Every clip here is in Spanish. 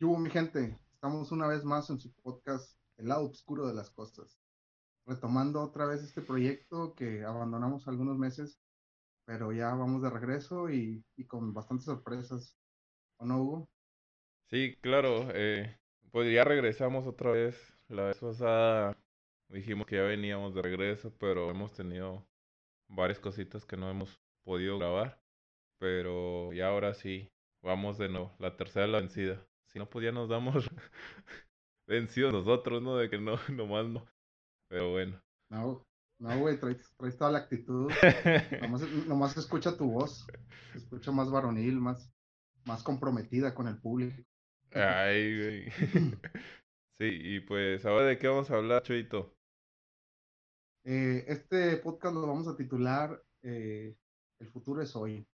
¿Qué mi gente? Estamos una vez más en su podcast El lado oscuro de las cosas. Retomando otra vez este proyecto que abandonamos algunos meses, pero ya vamos de regreso y, con bastantes sorpresas. ¿O no, Hugo? Sí, claro. Eh, pues ya regresamos otra vez. La vez pasada dijimos que ya veníamos de regreso, pero hemos tenido varias cositas que no hemos podido grabar. Pero ya ahora sí, vamos de nuevo. La tercera la vencida. Si no, pues ya nos damos vencidos nosotros, ¿no? De que no, nomás no. Pero bueno. No, no, güey, traes, traes toda la actitud. nomás, nomás se escucha tu voz. Se escucha más varonil, más, más comprometida con el público. Ay, güey. Sí, y pues, ¿ahora de qué vamos a hablar, Chuito? Eh, este podcast lo vamos a titular eh, El futuro es hoy.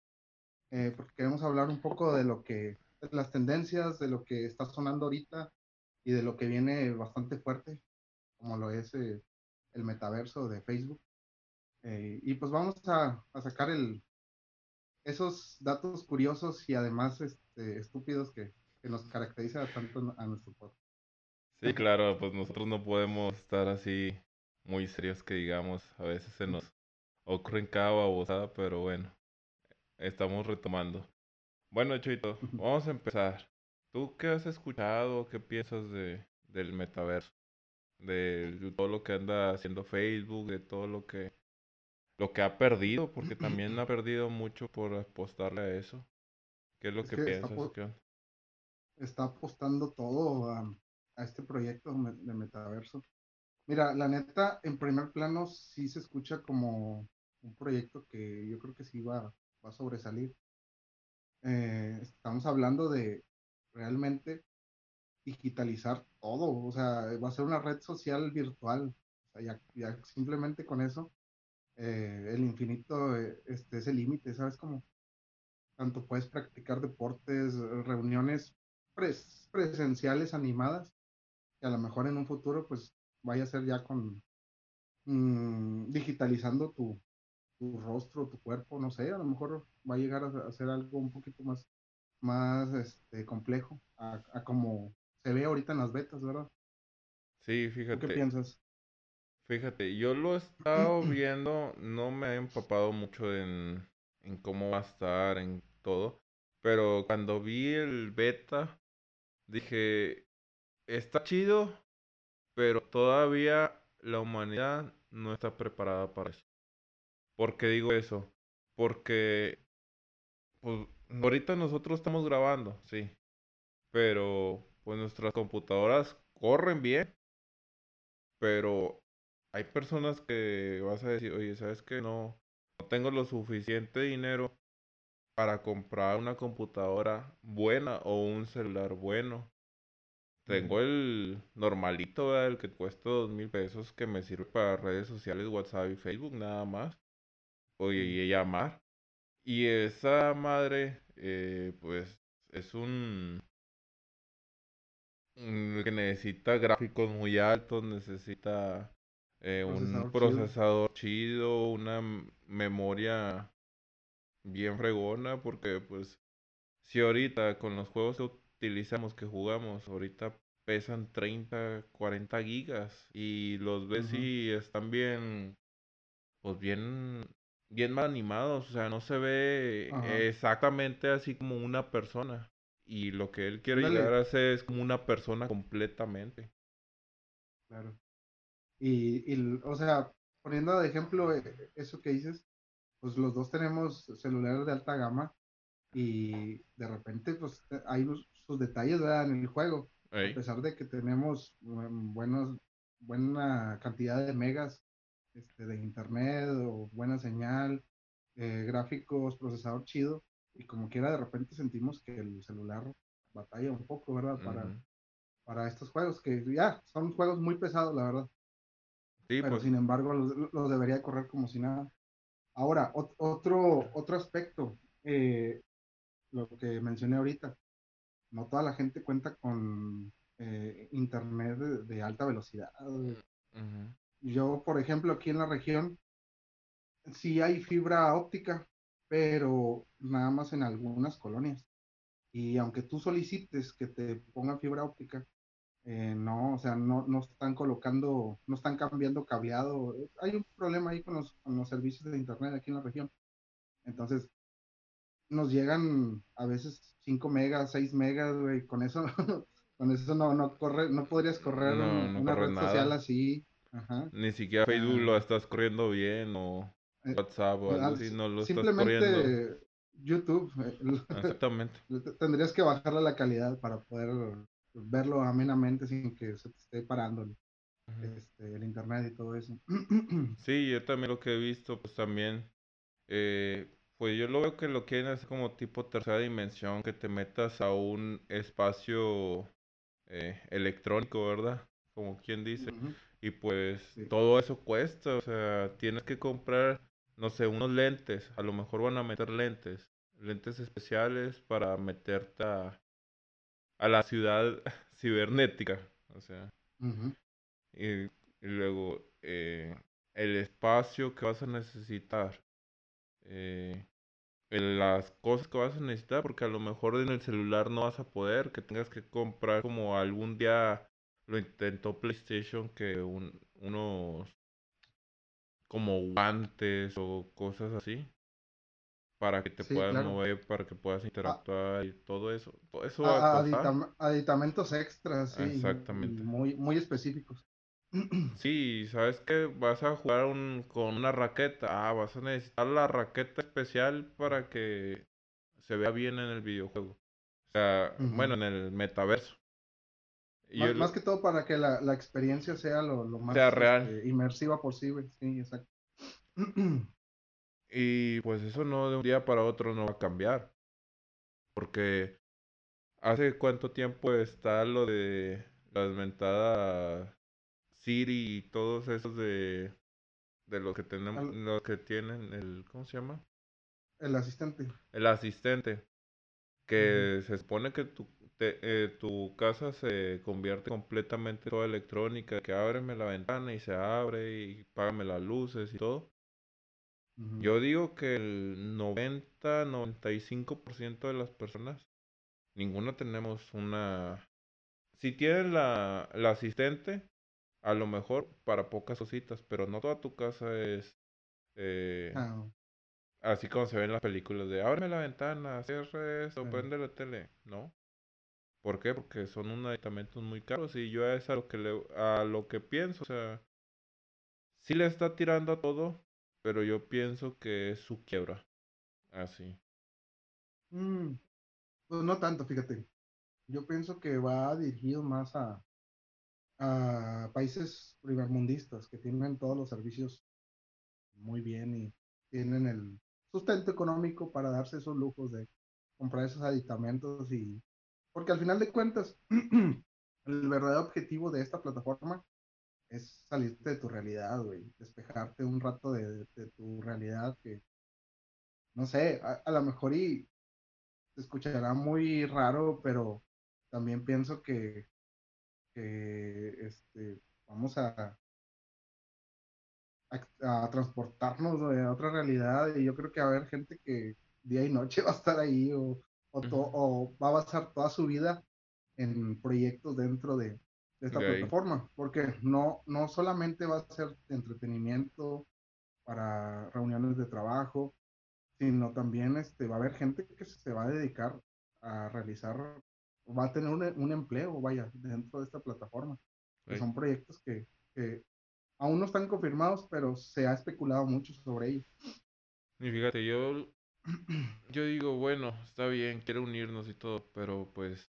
Eh, porque queremos hablar un poco de lo que, las tendencias, de lo que está sonando ahorita y de lo que viene bastante fuerte, como lo es eh, el metaverso de Facebook. Eh, y pues vamos a, sacar el, esos datos curiosos y además este, estúpidos que, nos caracteriza tanto a nuestro podcast. Sí, claro, pues nosotros no podemos estar así muy serios que digamos, a veces se nos ocurren cada babosada, pero bueno, estamos retomando. Bueno, Chuito, vamos a empezar. ¿Tú qué has escuchado? ¿Qué piensas de, del metaverso? De todo lo que anda haciendo Facebook, de todo lo que lo que ha perdido, porque también ha perdido mucho por apostarle a eso. ¿Qué es lo Es que que piensas? está apostando todo a, a este proyecto de metaverso. Mira, la neta, en primer plano sí se escucha como un proyecto que yo creo que sí va, va a sobresalir. Eh, estamos hablando de realmente digitalizar todo, o sea, va a ser una red social virtual. Ya, ya simplemente con eso, eh, el infinito eh, este, es el límite, ¿sabes? Como tanto puedes practicar deportes, reuniones pres- presenciales animadas, que a lo mejor en un futuro pues vaya a ser ya con mm, digitalizando tu, tu rostro, tu cuerpo, no sé, a lo mejor va a llegar a, ser algo un poquito más, más este, complejo a, a como se ve ahorita en las betas, ¿verdad? Sí, ¿Tú qué fíjate, piensas? fíjate, yo lo he estado viendo, no me he empapado mucho en, en cómo va a estar, en todo, pero cuando vi el beta, dije, está chido, pero todavía la humanidad no está preparada para eso. ¿Por qué digo eso? Porque, pues, ahorita nosotros estamos grabando, sí, pero pues nuestras computadoras corren bien, pero hay personas que vas a decir, oye, ¿sabes qué? No, no tengo lo suficiente dinero para comprar una computadora buena o un celular bueno. Tengo el normalito, ¿verdad? El que cuesta dos mil pesos que me sirve para redes sociales, WhatsApp y Facebook, nada más. Oye, llamar. Y esa madre, eh, pues, es un, que necesita gráficos muy altos, necesita eh, un Procesador chido. una memoria bien fregona, porque pues si ahorita con los juegos que utilizamos, que jugamos, ahorita pesan 30 40 gigas y los ves Ujú. y están bien, pues bien, bien mal animados, o sea, no se ve Ajá, exactamente así como una persona. Y lo que él quiere llegar a hacer es como una persona completamente. claro. Y, y, o sea, poniendo de ejemplo eh, eso que dices, pues los dos tenemos celulares de alta gama y de repente pues te- hay unos- sus detalles ¿verdad? en el juego, a pesar de que tenemos mm, buenos, buena cantidad de megas este, de internet o buena señal, eh, gráficos, procesador chido, y como quiera de repente sentimos que el celular batalla un poco, ¿verdad? Para, para estos juegos, que ya son juegos muy pesados, la verdad, Sí, pero pues, sin embargo los, los debería correr como si nada. Ahora, ot- otro, otro aspecto, eh, lo que mencioné ahorita, no toda la gente cuenta con eh, internet de, de alta velocidad. ujú. Yo, por ejemplo, aquí en la región, sí hay fibra óptica, pero nada más en algunas colonias. y aunque tú solicites que te pongan fibra óptica, eh, no, o sea, no, no están colocando, no están cambiando cableado. Hay un problema ahí con los, con los servicios de internet aquí en la región. Entonces, nos llegan a veces 5 megas, 6 megas, güey, con eso, con eso no, no corre, no podrías correr No, no una corre red nada. social así. Ajá. Ni siquiera Facebook Ah. lo estás corriendo bien o Eh, WhatsApp o algo Ah, así, no lo estás corriendo. Simplemente YouTube, eh, Exactamente. tendrías que bajarle la calidad para poder verlo amenamente sin que se te esté parando este, el internet y todo eso. Sí, yo también lo que he visto, pues también, eh, pues yo lo veo que lo quieren hacer como tipo tercera dimensión, que te metas a un espacio eh, electrónico, ¿verdad? Como quien dice. Ujú. Y pues Sí. todo eso cuesta, o sea, tienes que comprar, no sé, unos lentes, a lo mejor van a meter lentes, lentes especiales para meterte a, a la ciudad cibernética, o sea, y, y luego eh, el espacio que vas a necesitar, eh, las cosas que vas a necesitar, porque a lo mejor en el celular no vas a poder, que tengas que comprar como algún día lo intentó PlayStation, que un, unos como guantes o cosas así, para que te Sí, puedas claro. mover, para que puedas Ah, interactuar y todo eso. Todo eso a- va a a- costar. aditam- aditamentos extras, sí, Exactamente. muy, muy específicos. Sí, ¿sabes qué? Vas a jugar un, con una raqueta. Ah, vas a necesitar la raqueta especial para que se vea bien en el videojuego. O sea, bueno, en el metaverso. Más, que todo para que la, la experiencia sea lo, lo más sea real. este, inmersiva posible. Sí, exacto. Y pues eso no de un día para otro no va a cambiar. Porque hace cuánto tiempo está lo de la desmentada Siri y todos esos de, de los que tenemos, Al- los que tienen el, ¿cómo se llama? El asistente. El asistente. Que se supone que tu, te- eh, tu casa se convierte completamente toda electrónica, que ábreme la ventana y se abre y págame las luces y todo. Yo digo que el 90-95% de las personas, ninguna tenemos una... Si tienen la, la asistente, a lo mejor para pocas cositas, pero no toda tu casa es... eh, Ah, Así como se ve en las películas de ábreme la ventana, cierre esto, Sí. prende la tele. No. ¿Por qué? Porque son unos aditamentos muy caros y yo es a lo que le, a lo que pienso, o sea, sí le está tirando a todo, pero yo pienso que es su quiebra. Así. mm, pues no tanto, fíjate. Yo pienso que va dirigido más a, a países primermundistas que tienen todos los servicios muy bien y tienen el sustento económico para darse esos lujos de comprar esos aditamentos y porque al final de cuentas el verdadero objetivo de esta plataforma es salirte de tu realidad, güey, despejarte un rato de, tu realidad que no sé, a, lo mejor y se escuchará muy raro, pero también pienso que, este, vamos a, transportarnos a otra realidad y yo creo que va a haber gente que día y noche va a estar ahí o, o, to- Ujú. o va a basar toda su vida en proyectos dentro de, de esta plataforma, porque no, no solamente va a ser entretenimiento para reuniones de trabajo, sino también este, va a haber gente que se va a dedicar a realizar, va a tener un, un empleo, vaya, dentro de esta plataforma, que son proyectos que, que aún no están confirmados, pero se ha especulado mucho sobre ellos. Y fíjate, yo, yo digo, bueno, está bien, quiero unirnos y todo, pero pues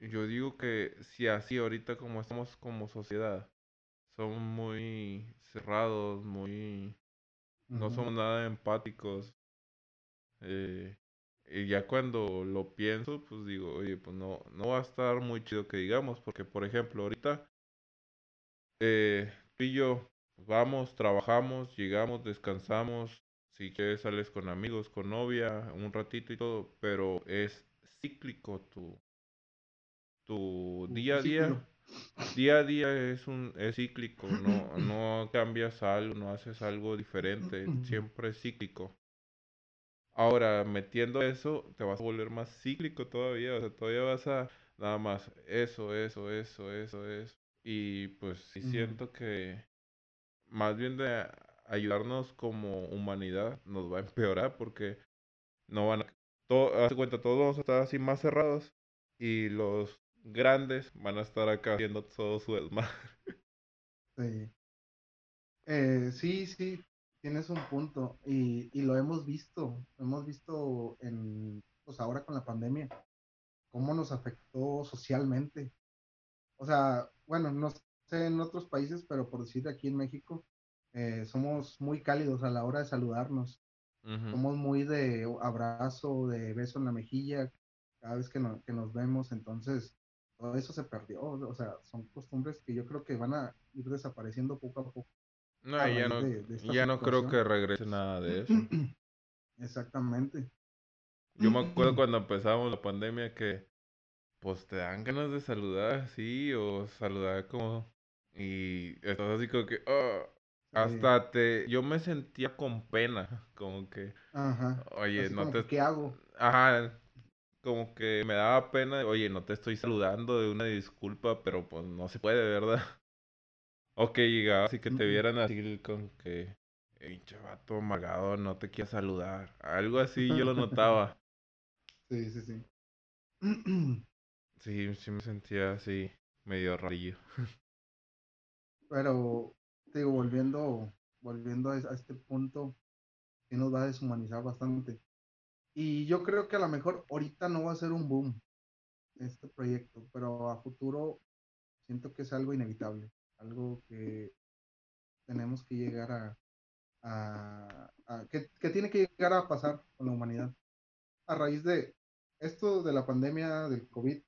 yo digo que si así ahorita como estamos como sociedad, somos muy cerrados, muy... no somos nada empáticos. eh, y ya cuando lo pienso, pues digo, oye, pues no, no va a estar muy chido que digamos, porque por ejemplo, ahorita eh, tú y yo vamos, trabajamos, llegamos, descansamos, si quieres sales con amigos, con novia, un ratito y todo, pero es cíclico tu, tu día a día. Día a día es un es cíclico, no, no cambias algo, no haces algo diferente, siempre es cíclico. Ahora, metiendo eso, te vas a volver más cíclico todavía, o sea, todavía vas a nada más eso, eso, eso, eso, eso. Y pues sí siento que más bien de ayudarnos como humanidad nos va a empeorar porque no van a, todo, haz de cuenta, todos vamos a estar así más cerrados y los grandes van a estar acá haciendo todo su desmadre. sí. Eh, sí, sí, tienes un punto y, y lo hemos visto, lo hemos visto en, pues ahora con la pandemia, cómo nos afectó socialmente. O sea, bueno, no sé en otros países, pero por decir aquí en México, eh, somos muy cálidos a la hora de saludarnos. Somos muy de abrazo, de beso en la mejilla cada vez que, no- que nos vemos. Entonces, todo eso se perdió. O sea, son costumbres que yo creo que van a ir desapareciendo poco a poco No, a ya no, de, de esta ya no creo que regrese nada de eso. Exactamente. Yo me acuerdo cuando empezamos la pandemia que pues te dan ganas de saludar así o saludar como y estás así como que Sí, hasta te yo me sentía con pena, como que ajá. oye, Así no como te ¿qué hago? ajá, como que me daba pena, oye, no te estoy saludando de una disculpa, pero pues no se puede, ¿verdad? O que llegabas y que te vieran así con que "Ey, vato amargado, no te quiere saludar. Algo así yo lo notaba. Sí, sí, sí. Sí, sí me sentía así, medio rarillo. Pero, digo, volviendo, volviendo a, a este punto, que nos va a deshumanizar bastante. Y yo creo que a lo mejor ahorita no va a ser un boom este proyecto, pero a futuro siento que es algo inevitable, algo que tenemos que llegar a, a, a que, que, tiene que llegar a pasar con la humanidad. A raíz de esto de la pandemia del COVID,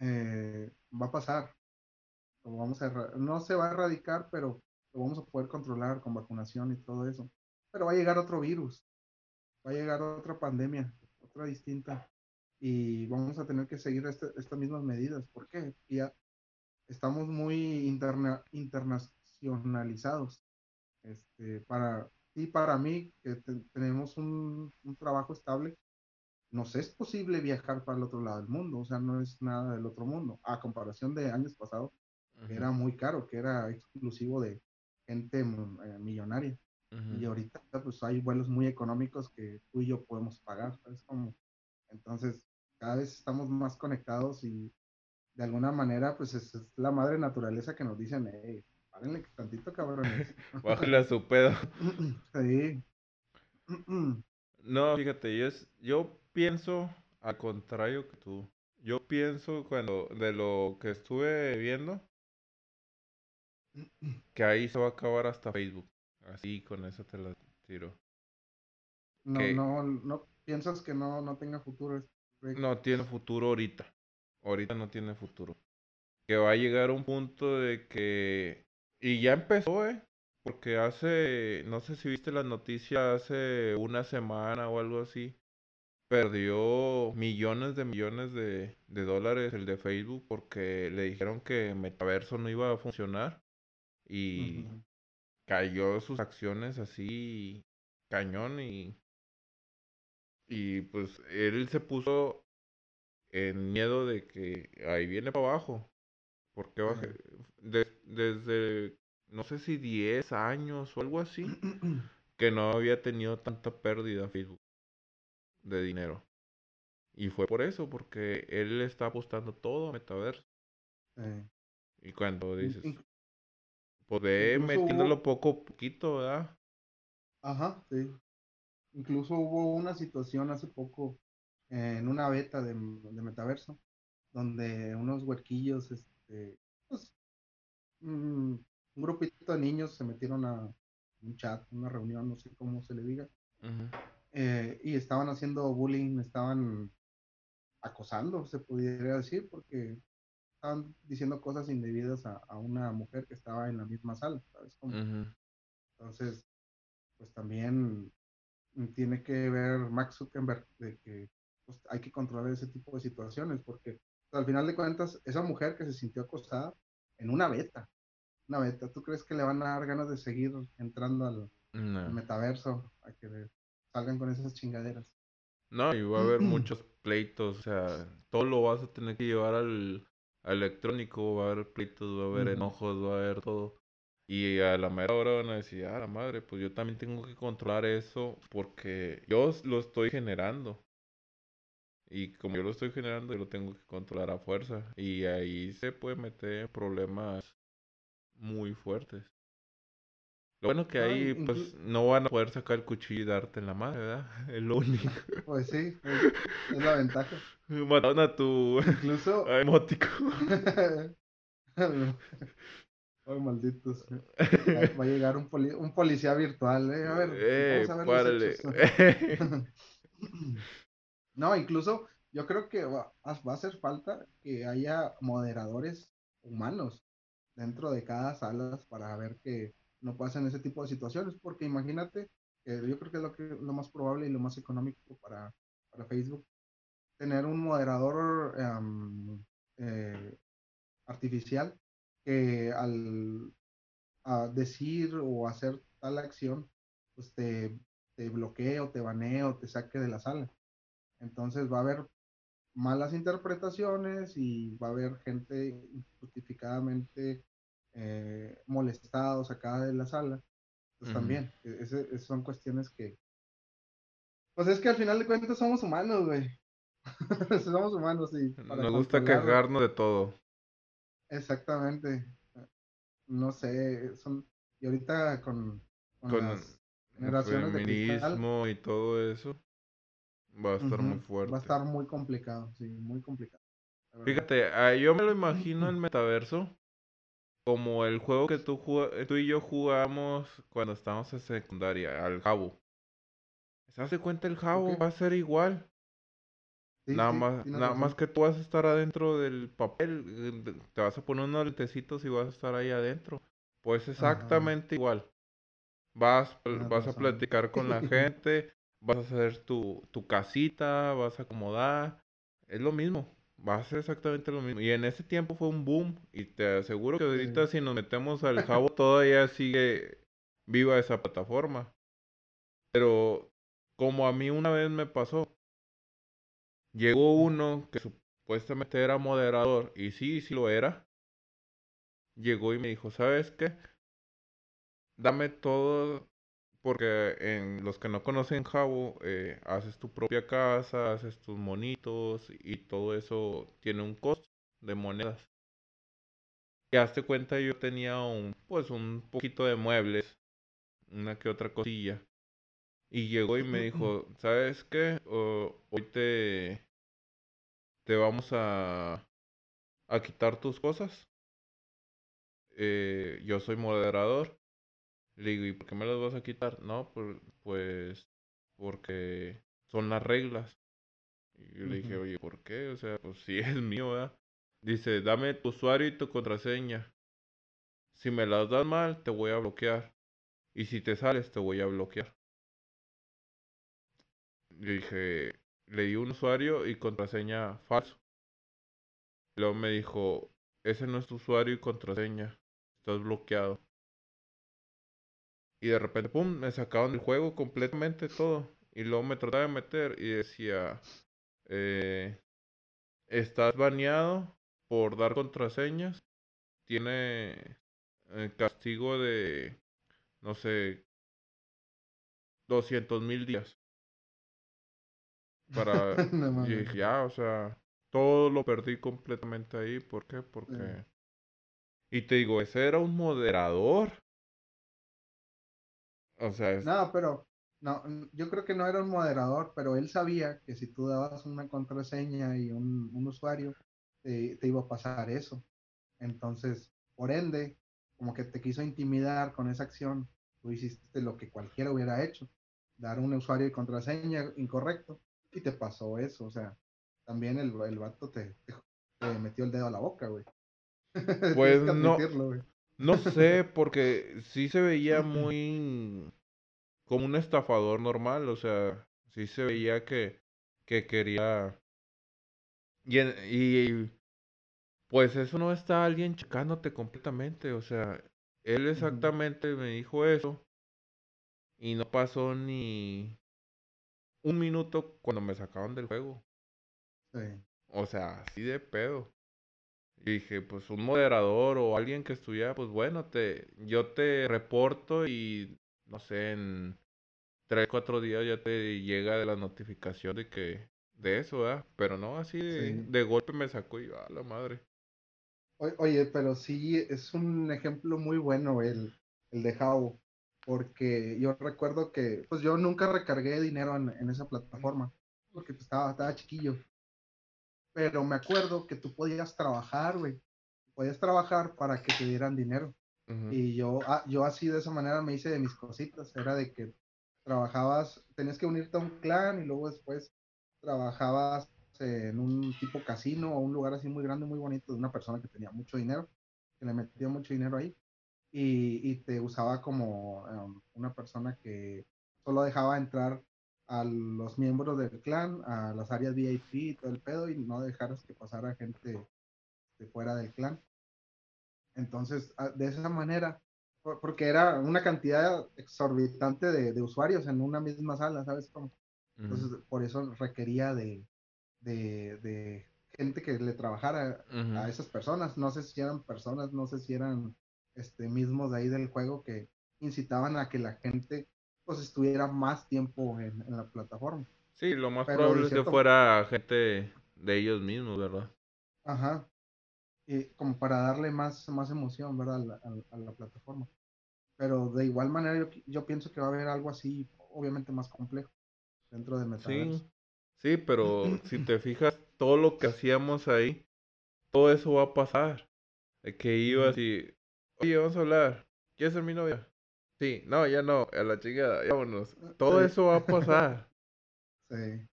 eh, va a pasar, vamos a, no se va a erradicar, pero lo vamos a poder controlar con vacunación y todo eso. Pero va a llegar otro virus, va a llegar otra pandemia, otra distinta, y vamos a tener que seguir este, estas mismas medidas. ¿Por qué? Ya estamos muy interna, internacionalizados. Este, para y para mí, que te, tenemos un, un, trabajo estable, nos es posible viajar para el otro lado del mundo, o sea, no es nada del otro mundo, a comparación de años pasados, que era muy caro, que era exclusivo de gente eh, millonaria. ujú. Y ahorita pues hay vuelos muy económicos que tú y yo podemos pagar, ¿sabes? Como, entonces, cada vez estamos más conectados y de alguna manera pues es, es la madre naturaleza que nos dicen, hey, párenle tantito cabrones. Bájale a su pedo. sí. No, fíjate, yo, es, yo pienso al contrario que tú. Yo pienso cuando de lo que estuve viendo, que ahí se va a acabar hasta Facebook. Así con eso te lo tiro. no, Que no, no piensas que no, no tenga futuro este no tiene futuro ahorita. Ahorita no tiene futuro. Que va a llegar un punto de que... Y ya empezó, ¿eh? Porque hace, no sé si viste las noticias hace una semana o algo así, perdió millones de millones de, de dólares el de Facebook porque le dijeron que Metaverso no iba a funcionar y cayó sus acciones así cañón y, y pues él se puso en miedo de que ahí viene para abajo. Porque de- desde, no sé si 10 años o algo así, que no había tenido tanta pérdida Facebook de dinero. Y fue por eso, porque él está apostando todo a metaverso. Y cuando dices, hubo, metiéndolo poco a poquito, ¿verdad? ajá, sí. Incluso hubo una situación hace poco eh, en una beta de, de Metaverso, donde unos huerquillos, este, pues, mm, un grupito de niños se metieron a un chat, una reunión, no sé cómo se le diga, eh, y estaban haciendo bullying, estaban acosando, se pudiera decir, porque estaban diciendo cosas indebidas a, a una mujer que estaba en la misma sala, ¿sabes cómo? ujú. Entonces, pues también tiene que ver Max Zuckerberg de que pues, hay que controlar ese tipo de situaciones, porque pues, al final de cuentas, esa mujer que se sintió acosada en una beta, una beta, ¿tú crees que le van a dar ganas de seguir entrando al, metaverso? Hay que ver. salgan con esas chingaderas. No, y va a haber muchos pleitos, o sea, todo lo vas a tener que llevar al electrónico, va a haber pleitos, va a haber enojos, va a haber todo. Y a la mera hora van a decir, ah, la madre, pues yo también tengo que controlar eso porque yo lo estoy generando. Y como yo lo estoy generando, yo lo tengo que controlar a fuerza. Y ahí se puede meter problemas muy fuertes. Lo bueno que No, ahí, in- pues, no van a poder sacar el cuchillo y darte en la madre, ¿verdad? Es lo único. pues sí, es, es la ventaja. Mataron a tu Incluso, a emótico. Ay, malditos. Va a llegar un, poli- un policía virtual, ¿eh? A ver, Eh, vamos a ver los párale. hechos. No, incluso yo creo que va, va a hacer falta que haya moderadores humanos dentro de cada sala para ver que no pasen ese tipo de situaciones, porque imagínate, que yo creo que es lo, que, lo más probable y lo más económico para, para Facebook, tener un moderador um, eh, artificial que al a decir o hacer tal acción, pues te, te bloquee o te banee o te saque de la sala. Entonces va a haber malas interpretaciones y va a haber gente injustificadamente eh, molestado, sacada de la sala. Pues también, e- esas son cuestiones que, pues es que al final de cuentas somos humanos, güey. somos humanos y Nos gusta quejarnos de todo. exactamente, no sé, son, y ahorita con, con Con las el generaciones de cristal, y todo eso, va a estar muy fuerte. va a estar muy complicado, sí, muy complicado. Fíjate, ah, yo me lo imagino en metaverso como el juego que tú, juga- tú y yo jugamos cuando estábamos en secundaria, al Jabo. ¿Se hace cuenta el Jabo? Va a ser igual. Sí, Nada sí, más, nada razón. más que tú vas a estar adentro del papel, eh, te vas a poner unos lentecitos y vas a estar ahí adentro. Pues exactamente igual. Vas, vas a platicar con la gente, vas a hacer tu, tu casita, vas a acomodar. Es lo mismo, va a ser exactamente lo mismo. Y en ese tiempo fue un boom y te aseguro que ahorita Sí. si nos metemos al Jabo todavía sigue viva esa plataforma. Pero como a mí una vez me pasó, llegó uno que supuestamente era moderador y sí, sí lo era. Llegó y me dijo, ¿sabes qué? Dame todo, porque en los que no conocen Jabo, eh, haces tu propia casa, haces tus monitos y todo eso tiene un costo de monedas. Y hazte cuenta, yo tenía un, pues un poquito de muebles, una que otra cosilla. Y llegó y me dijo, ¿sabes qué? O- hoy te, te vamos a, a quitar tus cosas. Eh, yo soy moderador. Le digo, ¿y por qué me las vas a quitar? No, por- pues porque son las reglas. Y yo le dije, oye, ¿por qué? O sea, pues sí es mío, ¿verdad? Dice, dame tu usuario y tu contraseña. Si me las das mal, te voy a bloquear. Y si te sales, te voy a bloquear. Le dije, le di un usuario y contraseña falso. Luego me dijo, ese no es tu usuario y contraseña. Estás bloqueado. Y de repente, pum, me sacaron del juego completamente todo. Y luego me trataba de meter y decía, eh, estás baneado por dar contraseñas. Tiene eh, castigo de, no sé, 200 mil días. Para, No y ya, o sea, todo lo perdí completamente ahí. ¿Por qué? Porque... Sí. Y te digo, ese era un moderador. O sea, es... No, pero no, yo creo que no era un moderador, pero él sabía que si tú dabas una contraseña y un, un usuario, te, te iba a pasar eso. Entonces, por ende, como que te quiso intimidar con esa acción, tú hiciste lo que cualquiera hubiera hecho, dar un usuario y contraseña incorrecto, y te pasó eso. O sea, también el, el vato te, te, te metió el dedo a la boca, güey. Pues no, admitirlo, güey. No sé, porque sí se veía muy como un estafador normal, o sea, sí se veía que, que quería... Y, en- y pues eso no está alguien checándote completamente, o sea, él exactamente me dijo eso y no pasó ni, un minuto cuando me sacaban del juego. Sí. O sea, así de pedo. Y dije, pues un moderador o alguien que estuviera, pues bueno, te, yo te reporto y no sé, en tres, cuatro días ya te llega de la notificación de que, de eso, ¿verdad? Pero no, así de, Sí. de golpe me sacó y yo, a la madre. Oye, pero sí es un ejemplo muy bueno el, el de How, porque yo recuerdo que, pues yo nunca recargué dinero en, en esa plataforma, porque pues, estaba, estaba chiquillo, pero me acuerdo que tú podías trabajar, güey, podías trabajar para que te dieran dinero. Y yo, ah, yo así de esa manera me hice de mis cositas, era de que trabajabas, tenías que unirte a un clan y luego después trabajabas en un tipo casino o un lugar así muy grande, muy bonito de una persona que tenía mucho dinero, que le metía mucho dinero ahí. Y, y te usaba como um, una persona que solo dejaba entrar a los miembros del clan, a las áreas VIP y todo el pedo y no dejaras que pasara gente de fuera del clan. Entonces, ah, de esa manera, por- porque era una cantidad exorbitante de, de usuarios en una misma sala, ¿sabes cómo? Entonces, por eso requería de, de, de gente que le trabajara a esas personas. No sé si eran personas, no sé si eran este, mismos de ahí del juego que incitaban a que la gente pues estuviera más tiempo en, en la plataforma. Sí, lo más Pero de probable es que fuera gente de ellos mismos, ¿verdad? ajá, y como para darle más, más emoción, ¿verdad? A la, a- a la plataforma. Pero de igual manera yo, yo pienso que va a haber algo así, obviamente más complejo dentro del Sí, metaverso. sí, pero si te fijas, todo lo que hacíamos ahí, todo eso va a pasar. De que ibas y, oye, vamos a hablar, ¿quieres ser mi novia? Sí, no, ya no, a la chingada, ya vámonos. Todo Sí. eso va a pasar. sí.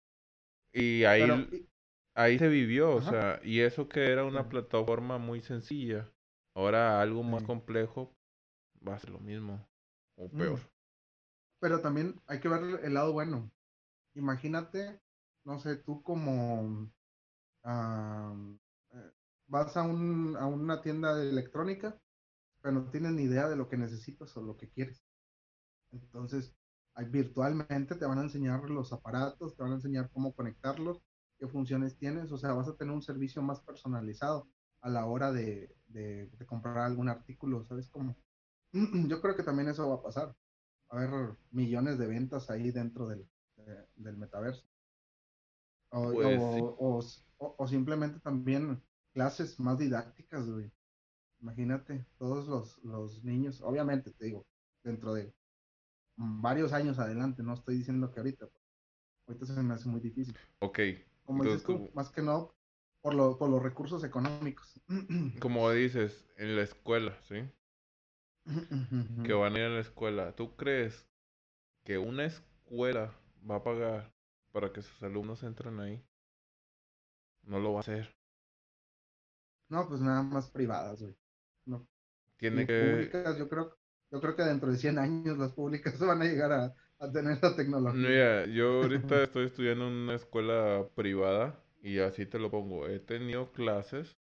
Y Pero, ahí, y- ahí se vivió, o sea, y eso que era sí, una plataforma muy sencilla, ahora algo más sí. complejo va a ser lo mismo, o peor. Mm. Pero también hay que ver el lado bueno. Imagínate, no sé, tú como ah, eh, vas a, un, a una tienda de electrónica, pero no tienes ni idea de lo que necesitas o lo que quieres. Entonces, virtualmente te van a enseñar los aparatos, te van a enseñar cómo conectarlos, qué funciones tienes, o sea, vas a tener un servicio más personalizado a la hora de, de, de comprar algún artículo, ¿sabes cómo? Yo creo que también eso va a pasar. Va a haber millones de ventas ahí dentro del, de- del metaverso. O, Pues o, o- o simplemente también clases más didácticas, güey. Imagínate, todos los, los niños, obviamente te digo, dentro de varios años adelante, no estoy diciendo que ahorita, ahorita se me hace muy difícil. Ok, Como entonces dices tú, como, más que no por, lo, por los recursos económicos. como dices, en la escuela, ¿sí? Que van a ir a la escuela, ¿tú crees que una escuela va a pagar para que sus alumnos entren ahí? No lo va a hacer. No, pues nada más privadas, güey. No. Tiene que... públicas, yo creo, yo creo que dentro de 100 años las públicas van a llegar a, a tener la tecnología. Mira, yo ahorita estoy estudiando en una escuela privada y así te lo pongo. He tenido clases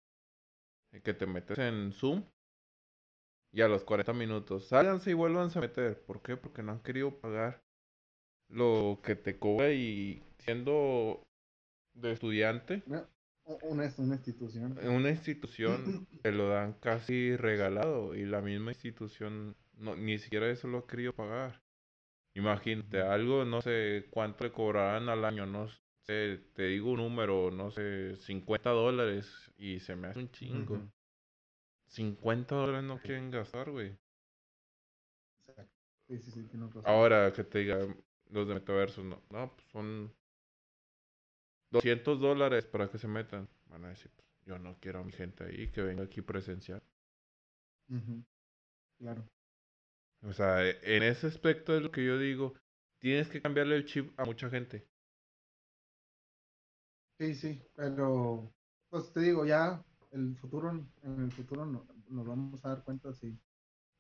que te metes en Zoom y a los 40 minutos, sálganse y vuélvanse a meter. ¿Por qué? Porque no han querido pagar lo que te cobra y siendo de estudiante una, una institución. en una institución te lo dan casi regalado y la misma institución no, ni siquiera eso lo ha querido pagar. Imagínate, algo, no sé cuánto le cobrarán al año, no sé, te digo un número, no sé, 50 dólares y se me hace un chingo. Ujú. 50 dólares no quieren gastar, güey. Exacto. Sí, sí, sí. Ahora que te diga los de metaverso, no, no, pues son 200 dólares para que se metan. Van a decir, pues, yo no quiero a mi gente ahí que venga aquí presencial. Claro. O sea, e- en ese aspecto es lo que yo digo, tienes que cambiarle el chip a mucha gente. Sí, sí, pero pues te digo, ya el futuro, en el futuro no- nos vamos a dar cuenta si,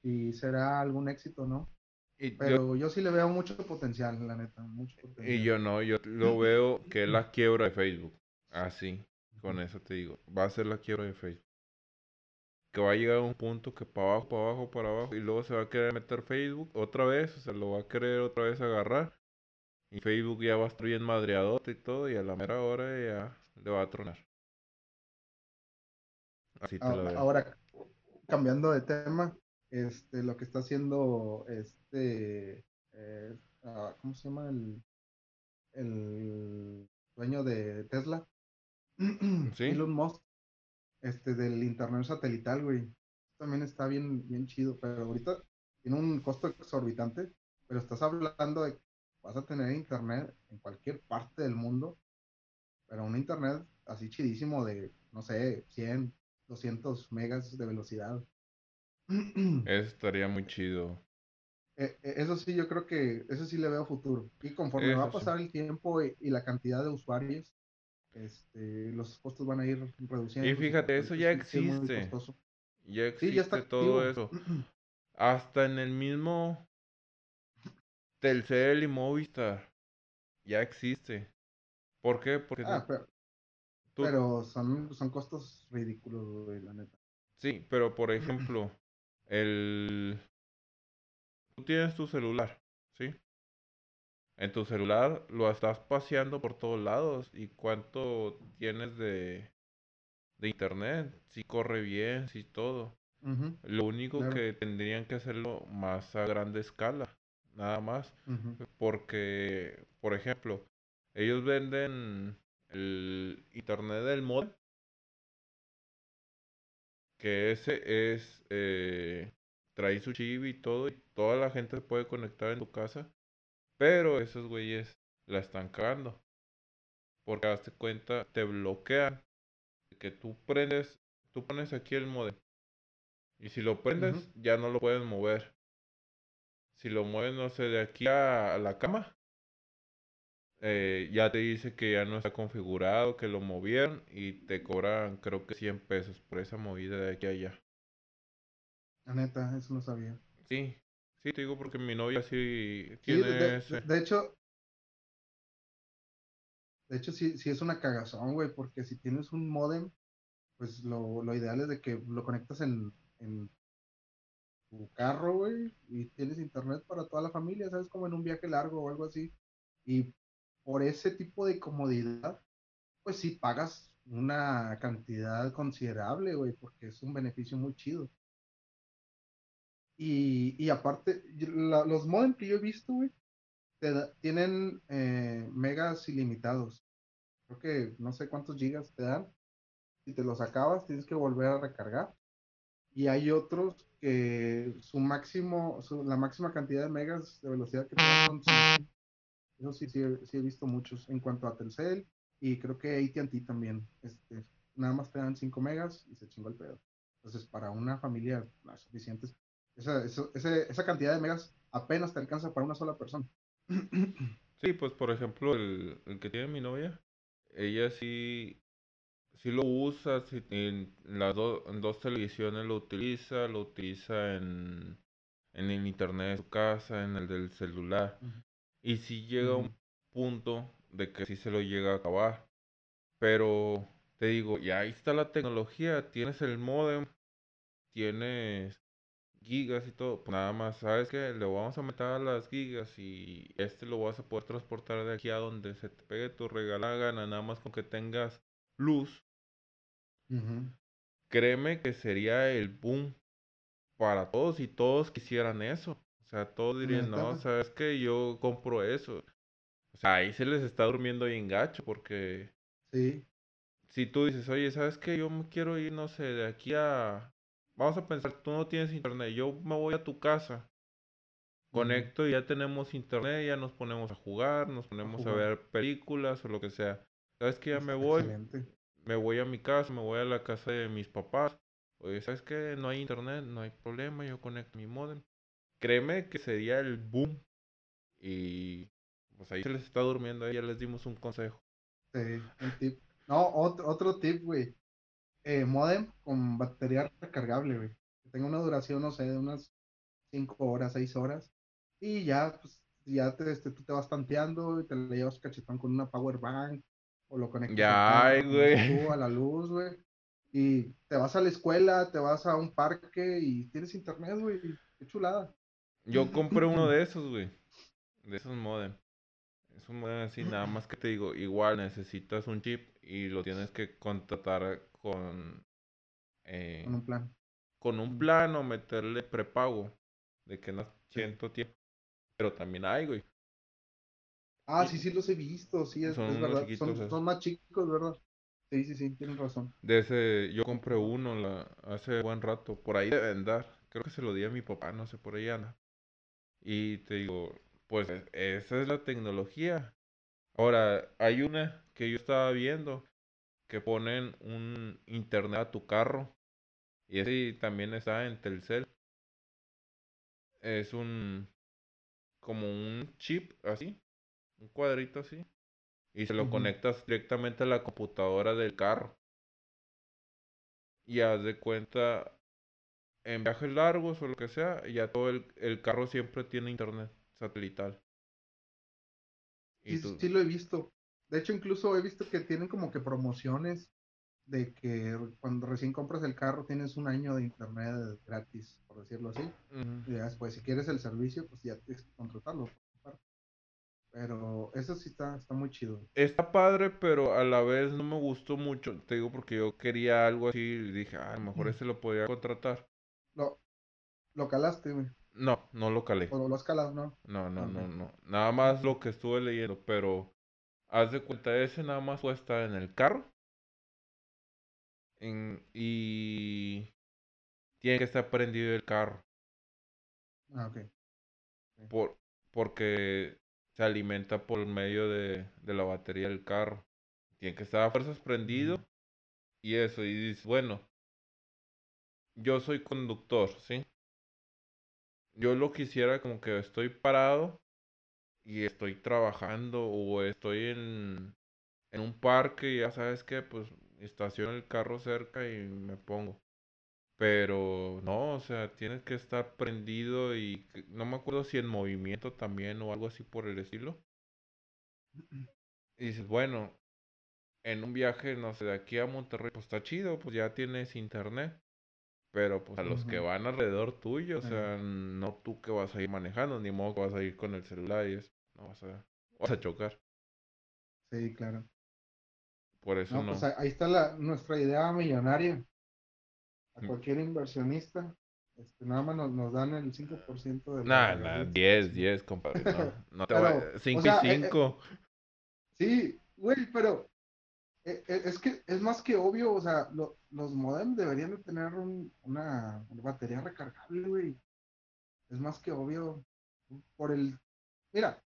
si será algún éxito o no. Y Pero yo sí le veo mucho potencial, la neta, mucho y potencial. yo no, yo lo veo que es la quiebra de Facebook. Así, con eso te digo, va a ser la quiebra de Facebook. Que va a llegar a un punto que para abajo, para abajo, para abajo, y luego se va a querer meter Facebook otra vez, o sea, lo va a querer otra vez agarrar. Y Facebook ya va a estar bien madreadote y todo, y a la mera hora ya le va a tronar. Así te lo Ahora, veo. ahora, cambiando de tema, este, lo que está haciendo este, eh, ah, ¿cómo se llama? El, el dueño de Tesla, ¿Sí? Elon Musk, este, del internet satelital, güey. También está bien, bien chido, pero ahorita tiene un costo exorbitante, pero estás hablando de que vas a tener internet en cualquier parte del mundo, pero un internet así chidísimo de, no sé, 100, 200 megas de velocidad. Eso estaría muy chido. Eh, eh, Eso sí, yo creo que eso sí le veo futuro. Y conforme va a sí. pasar el tiempo y, y la cantidad de usuarios, este, los costos van a ir reduciendo. Y fíjate, eso ya existe. Ya Sí, ya está existe todo activo. eso. Hasta en el mismo Telcel y Movistar. Ya existe. ¿Por qué? Porque Ah, pero, tú, pero son, son costos ridículos, güey, la neta. sí, pero por ejemplo, el, tú tienes tu celular, ¿sí? En tu celular lo estás paseando por todos lados. ¿Y cuánto tienes de, de internet? Si corre bien, si todo. Lo único claro. que tendrían que hacerlo más a grande escala, nada más. Porque, por ejemplo, ellos venden el internet del mod, que ese es, eh, trae su chip y todo, y toda la gente se puede conectar en tu casa, pero esos güeyes la están cagando. Porque hazte cuenta, te bloquean que tú prendes, tú pones aquí el modem, y si lo prendes, ya no lo puedes mover. Si lo mueves, no sé, de aquí a, a la cama, eh, ya te dice que ya no está configurado, que lo movieron y te cobran creo que 100 pesos por esa movida de aquí a allá. La neta, eso no sabía. Sí, sí, te digo porque mi novia sí Sí, de, tiene de- de- ese. de hecho, de hecho sí, sí es una cagazón, güey, porque si tienes un modem, pues lo, lo ideal es de que lo conectas en, en tu carro, güey, y tienes internet para toda la familia, ¿sabes? Como en un viaje largo o algo así. Y por ese tipo de comodidad, pues sí pagas una cantidad considerable, güey, porque es un beneficio muy chido. Y, aparte, los modem que yo he visto, güey, tienen eh, megas ilimitados. Creo que no sé cuántos gigas te dan. Si te los acabas, tienes que volver a recargar. Y hay otros que su máximo, su- la máxima cantidad de megas de velocidad que te dan son 5. Eso sí, sí, he- visto muchos en cuanto a Telcel y creo que AT&T también. Este, nada más te dan 5 megas y se chingó el pedo. Entonces, para una familia no Esa, ese- esa cantidad de megas apenas te alcanza para una sola persona. Sí, pues por ejemplo, el, el que tiene mi novia, ella sí, sí lo usa, sí, en las do- en dos televisiones lo utiliza, lo utiliza en, en el internet de su casa, en el del celular. Y sí llega a ujú, un punto de que sí se lo llega a acabar. Pero te digo, ya ahí está la tecnología, tienes el modem, tienes gigas y todo, pues nada más, ¿sabes qué? Le vamos a meter a las gigas y este lo vas a poder transportar de aquí a donde se te pegue tu regalada gana, nada más con que tengas luz. Créeme que sería el boom para todos y todos quisieran eso. O sea, todos dirían, no, ¿sabes qué? Yo compro eso. O sea, ahí se les está durmiendo bien gacho porque sí. si tú dices, oye, ¿sabes qué? Yo me quiero ir, no sé, de aquí a... Vamos a pensar, tú no tienes internet, yo me voy a tu casa, conecto y ya tenemos internet, ya nos ponemos a jugar, nos ponemos a ver películas o lo que sea. ¿Sabes qué? Ya me voy, excelente. me voy a mi casa, me voy a la casa de mis papás. Oye, ¿sabes qué? No hay internet, no hay problema, yo conecto mi modem. Créeme que sería el boom y pues ahí se les está durmiendo, ahí ya les dimos un consejo. Sí, un tip. No, otro, otro tip, güey. Eh, modem con batería recargable, güey. Que tenga una duración, no sé, de unas 5 horas, 6 horas. Y ya, pues, ya te, este, tú te vas tanteando y te le llevas cachetón con una power bank o lo conectas Ya, güey. tú, a la luz, güey. Y te vas a la escuela, te vas a un parque y tienes internet, güey. Qué chulada. Yo compré uno de esos, güey. De esos modem. Es un modem así, nada más que te digo, igual necesitas un chip y lo tienes que contratar con... eh, Con un plan. con un plan o meterle prepago de que no siento tiempo. Pero también hay, güey. Ah, Y- sí, sí los he visto, sí, es, Son es verdad. Son, eh. son más chicos, ¿verdad? Sí, sí, sí, tienes razón. De ese, yo compré uno la, hace buen rato. Por ahí debe andar. Creo que se lo di a mi papá, no sé, por ahí anda. Y te digo, pues e- esa es la tecnología. Ahora, hay una que yo estaba viendo que ponen un internet a tu carro. Y ese también está en Telcel. Es un como un chip así, un cuadrito así. Y se lo conectas directamente a la computadora del carro. Y haz de cuenta, en viajes largos o lo que sea, ya todo el, el carro siempre tiene internet satelital. Y Sí, tú, sí lo he visto. De hecho, incluso he visto que tienen como que promociones de que cuando recién compras el carro tienes un año de internet gratis, por decirlo así. Ujú. Y ya después, si quieres el servicio, pues ya tienes que contratarlo. Pero eso sí está, está muy chido. Está padre, pero a la vez no me gustó mucho. Te digo porque yo quería algo así y dije, ah, a lo mejor ese lo podía contratar. Lo, lo calaste, güey. No, no lo calé. O lo has calado, ¿no? No, no, no, no. Nada más lo que estuve leyendo, pero haz de cuenta, ese nada más puede estar en el carro. En, y tiene que estar prendido el carro. Ah, ok. Por, porque se alimenta por medio de, de la batería del carro. Tiene que estar a fuerzas prendido. Ujú. Y eso, y dices, bueno, yo soy conductor, ¿sí? Yo lo quisiera como que estoy parado y estoy trabajando o estoy en, en un parque y ya sabes que pues estaciono el carro cerca y me pongo. Pero no, o sea, tienes que estar prendido y no me acuerdo si en movimiento también o algo así por el estilo. Y dices, bueno, en un viaje, no sé, de aquí a Monterrey, pues está chido, pues ya tienes internet. Pero pues a los que van alrededor tuyo, o sea, no tú que vas a ir manejando, ni modo que vas a ir con el celular y eso, no vas a, vas a chocar. Sí, claro. Por eso No, pues no. ahí ahí está la, nuestra idea millonaria. A Mm. cualquier inversionista, este, nada más nos, nos dan el 5% de Nah, nah, regalías. 10, 10, compadre, no. No te Pero, a... o 5 y sea, eh, eh, 5. sí, güey, pero eh, eh, es que es más que obvio, o sea, lo- los modems deberían de tener un- una batería recargable, güey. Es más que obvio. Por el, mira,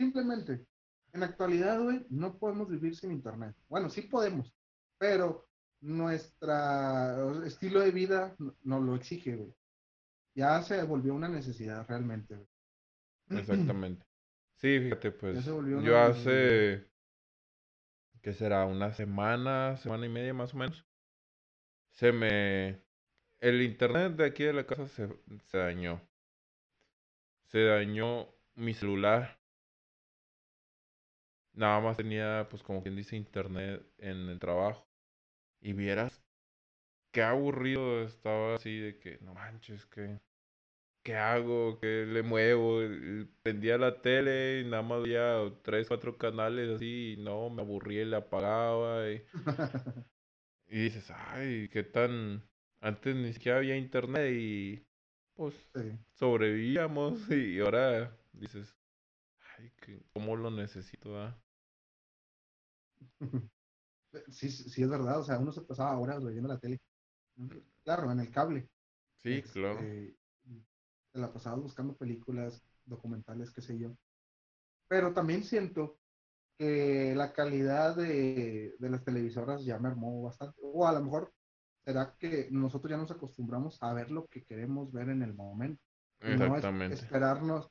simplemente, en la actualidad, güey, no podemos vivir sin internet. Bueno, sí podemos, pero nuestro estilo de vida no- nos lo exige, güey. Ya se volvió una necesidad realmente, güey. Exactamente. Sí, fíjate, Ya pues se volvió yo hace, ¿qué será? Una semana, semana y media más o menos. Se me... El internet de aquí de la casa se, se dañó. Se dañó mi celular. Nada más tenía, pues como quien dice, internet en el trabajo. Y vieras qué aburrido estaba así de que, no manches, que... ¿Qué hago? ¿Qué le muevo? Prendía la tele y nada más veía tres, cuatro canales así y no, me aburría y le apagaba. Y, y dices, ay, qué tan... Antes ni siquiera había internet y pues Sí. sobrevivíamos y ahora dices, ay, que, ¿cómo lo necesito? ah?". Sí, sí, es verdad, o sea, uno se pasaba horas viendo la tele. Claro, en el cable. Sí, claro. Este, te la pasabas buscando películas, documentales, qué sé yo. Pero también siento que la calidad de, de las televisoras ya mermó bastante. O a lo mejor será que nosotros ya nos acostumbramos a ver lo que queremos ver en el momento. Y no es Exactamente. esperarnos, es-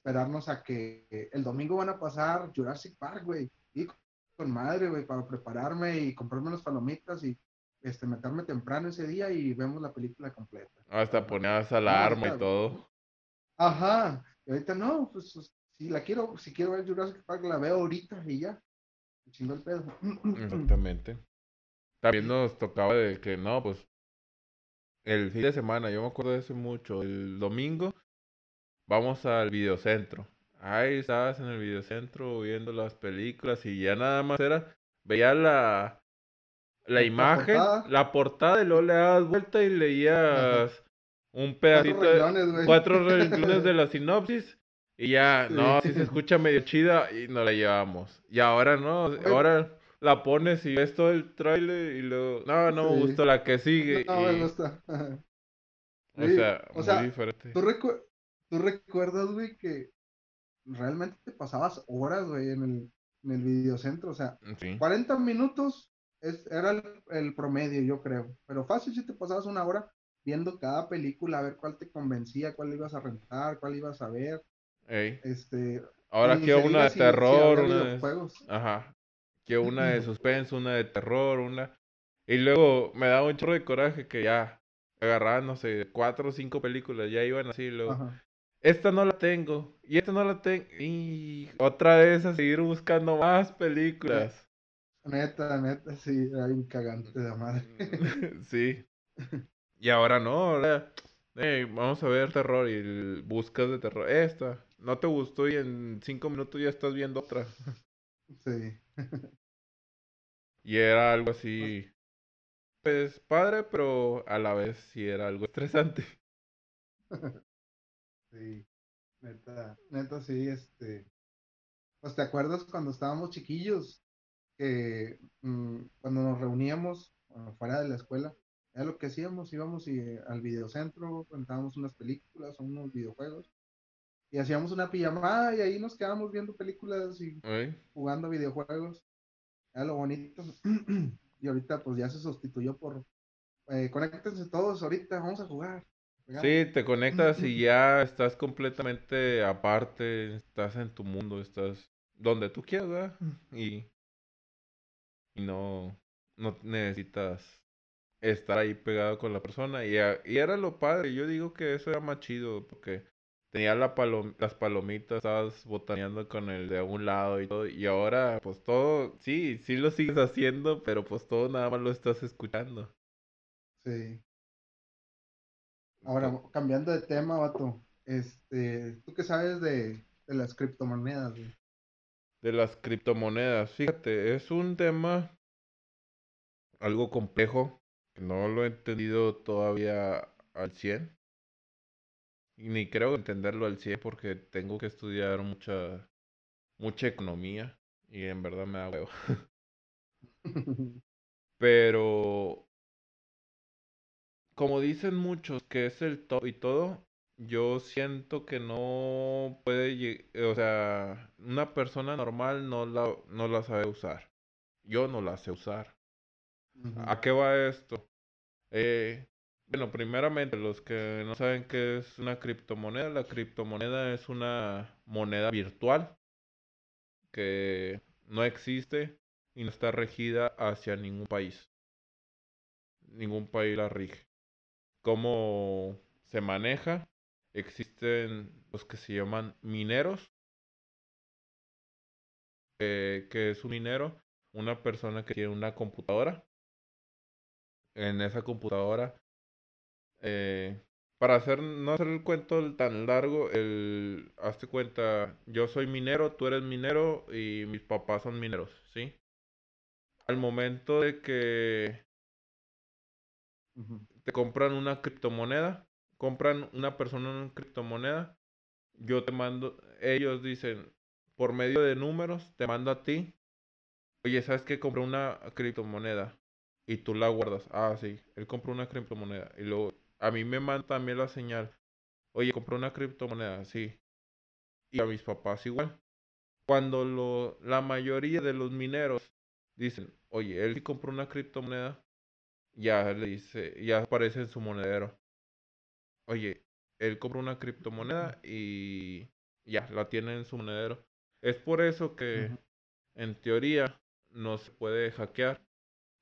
esperarnos a que el domingo van a pasar Jurassic Park, güey. Y con madre, güey, para prepararme y comprarme unas palomitas y este, meterme temprano ese día y vemos la película completa. Hasta No, ponías no, alarma y ahorita, todo. ajá, y ahorita no, pues pues, si la quiero, si quiero ver Jurassic Park, la veo ahorita y ya. Me chingó el pedo. Exactamente. También nos tocaba de que no, pues el fin de semana, yo me acuerdo de eso mucho. El domingo vamos al videocentro. ahí estabas en el videocentro viendo las películas y ya nada más era, veía la, la imagen, portada. la portada y luego le dabas vuelta y leías un pedacito, de- renglones, güey. cuatro renglones de la sinopsis y ya, Sí. no, si se escucha medio chida y nos la llevamos. Y ahora no, ahora la pones y ves todo el trailer y luego, no, no me gustó la que sigue. No, me y, gusta. o Sí, sea, o muy sea, diferente. ¿Tú, recu- tú recuerdas, güey, que realmente te pasabas horas, güey, en el, en el videocentro. O sea, Sí. 40 minutos es, era el, el promedio, yo creo. Pero fácil si te pasabas una hora viendo cada película, a ver cuál te convencía, cuál ibas a rentar, cuál ibas a ver. Ey. Este, Ahora quiero una de terror, una de... videojuegos. Ajá. Quiero una de suspenso, una de terror, una... Y luego me daba un chorro de coraje que ya agarraban, no sé, cuatro o cinco películas, ya iban así, luego... Ajá. Esta no la tengo, y esta no la tengo, y otra vez a seguir buscando más películas. Neta, neta, sí, era bien cagante de madre. sí. Y ahora no, ahora... eh, vamos a ver terror y buscas de terror. Esta, no te gustó y en cinco minutos ya estás viendo otra. Sí. Y era algo así, pues padre, pero a la vez sí era algo estresante. Sí, neta, neta, sí, este, pues te acuerdas cuando estábamos chiquillos, que mm, cuando nos reuníamos bueno, fuera de la escuela, era lo que hacíamos, íbamos y, eh, al videocentro, rentábamos unas películas o unos videojuegos, y hacíamos una pijamada y ahí nos quedábamos viendo películas y ¿eh? jugando videojuegos, era lo bonito, y ahorita pues ya se sustituyó por, eh, conéctense todos ahorita, vamos a jugar. Sí, te conectas y ya estás completamente aparte, estás en tu mundo, estás donde tú quieras, ¿verdad? Y, y no, no necesitas estar ahí pegado con la persona. Y, y era lo padre, yo digo que eso era más chido, porque tenía la palom- las palomitas, estabas botaneando con el de un lado y todo, y ahora pues todo, sí, sí lo sigues haciendo, pero pues todo nada más lo estás escuchando. Sí. Ahora, cambiando de tema, vato, este, ¿tú qué sabes de, de las criptomonedas, güey? De las criptomonedas, fíjate, es un tema algo complejo, que no lo he entendido todavía al 100. Y ni creo entenderlo al 100 porque tengo que estudiar mucha, mucha economía y en verdad me da huevo. Pero, como dicen muchos que es el top y todo, yo siento que no puede, o sea, una persona normal no la, no la sabe usar. Yo no la sé usar. ¿A qué va esto? Eh, bueno, primeramente, los que no saben qué es una criptomoneda, la criptomoneda es una moneda virtual que no existe y no está regida hacia ningún país. Ningún país la rige. ¿Cómo se maneja? Existen los que se llaman mineros. eh, que es un minero? Una persona que tiene una computadora en esa computadora. eh, para hacer, no hacer el cuento tan largo, el, hazte cuenta, yo soy minero, tú eres minero y mis papás son mineros, ¿sí? Al momento de que. Compran una criptomoneda, compran una persona una criptomoneda, yo te mando, ellos dicen, por medio de números, te mando a ti, oye, ¿sabes qué? Compré una criptomoneda y tú la guardas. Ah, sí, él compró una criptomoneda y luego a mí me manda también la señal, oye, compré una criptomoneda, sí, y a mis papás igual. Cuando lo, la mayoría de los mineros dicen, oye, él sí compró una criptomoneda, ya le dice, ya aparece en su monedero. Oye, él compró una criptomoneda y ya la tiene en su monedero. Es por eso que, en teoría, no se puede hackear,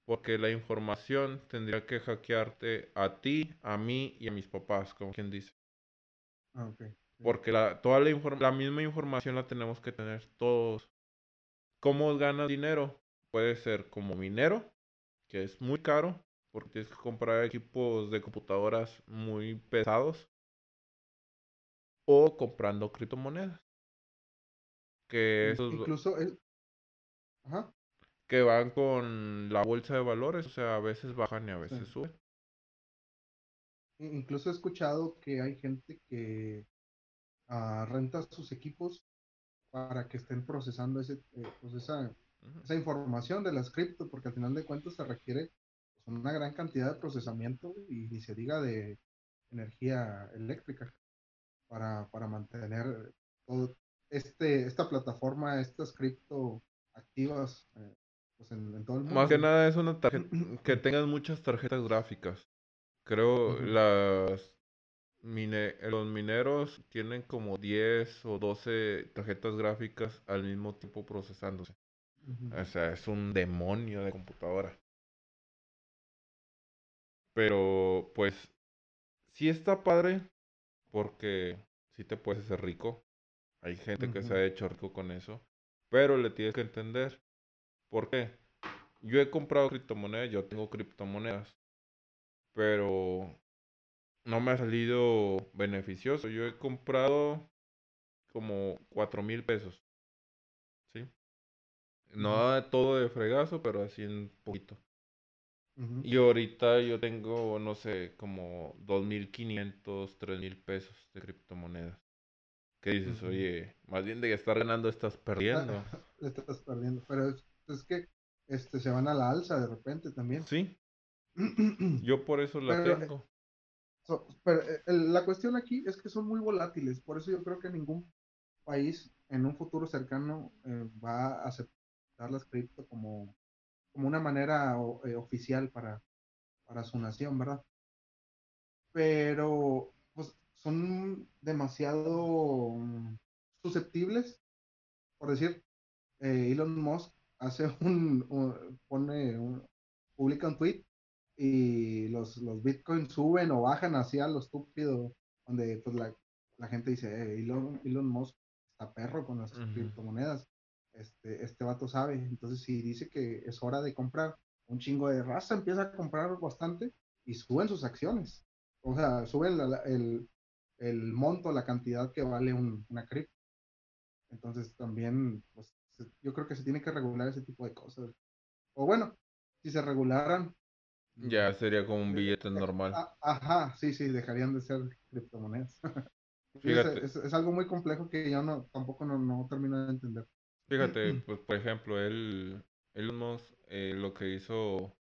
porque la información tendría que hackearte a ti, a mí y a mis papás, como quien dice. Ah. Porque la, toda la, la misma información la tenemos que tener todos. ¿Cómo ganas dinero? Puede ser como minero, que es muy caro, porque tienes que comprar equipos de computadoras muy pesados, o comprando criptomonedas. que esos incluso, el, ajá, que van con la bolsa de valores, o sea, a veces bajan y a sí. veces suben. In- Incluso he escuchado que hay gente que ah, renta sus equipos para que estén procesando ese, eh, pues esa, esa información de las cripto, porque al final de cuentas se requiere una gran cantidad de procesamiento y ni se diga de energía eléctrica para, para mantener todo este, esta plataforma, estas cripto activas eh, pues en, en todo el Más que mundo. nada es una tarjeta que tengas muchas tarjetas gráficas. Creo Ujú, las mine- los mineros tienen como 10 o 12 tarjetas gráficas al mismo tiempo procesándose. O sea, es un demonio de computadora. Pero pues sí está padre porque sí te puedes hacer rico. Hay gente que se ha hecho rico con eso. Pero le tienes que entender. ¿Por qué? Yo he comprado criptomonedas, yo tengo criptomonedas. Pero no me ha salido beneficioso. Yo he comprado como cuatro mil pesos. ¿Sí? No todo de fregazo, pero así un poquito. Y ahorita yo tengo, no sé, como dos mil quinientos, tres mil pesos de criptomonedas. ¿Qué dices? Oye, más bien de estar ganando estás perdiendo. estás perdiendo, pero es, es que este, se van a la alza de repente también. Sí, yo por eso la Pero, eh, tengo. so- pero, eh, el- la cuestión aquí es que son muy volátiles, por eso yo creo que ningún país en un futuro cercano eh, va a aceptar las cripto como, como una manera o- eh, oficial para, para su nación, ¿verdad? Pero pues son demasiado mm, susceptibles, por decir, eh, Elon Musk hace un, un- pone un- publica un tweet y los, los bitcoins suben o bajan así a lo estúpido, donde pues la, la gente dice, "Eh, Elon, Elon Musk está perro con las criptomonedas, este, este vato sabe, entonces si dice que es hora de comprar, un chingo de raza empieza a comprar bastante y suben sus acciones, o sea, suben la- la- el, el monto, la cantidad que vale un- una cripto. Entonces también, pues, yo creo que se tiene que regular ese tipo de cosas. O bueno, si se regularan, Ya sería como un de- billete de- normal. a- ajá, sí, sí, dejarían de ser criptomonedas. Es, es- es algo muy complejo que yo no, tampoco no, no termino de entender. Fíjate, pues por ejemplo, él, Elon Musk, eh, lo que hizo,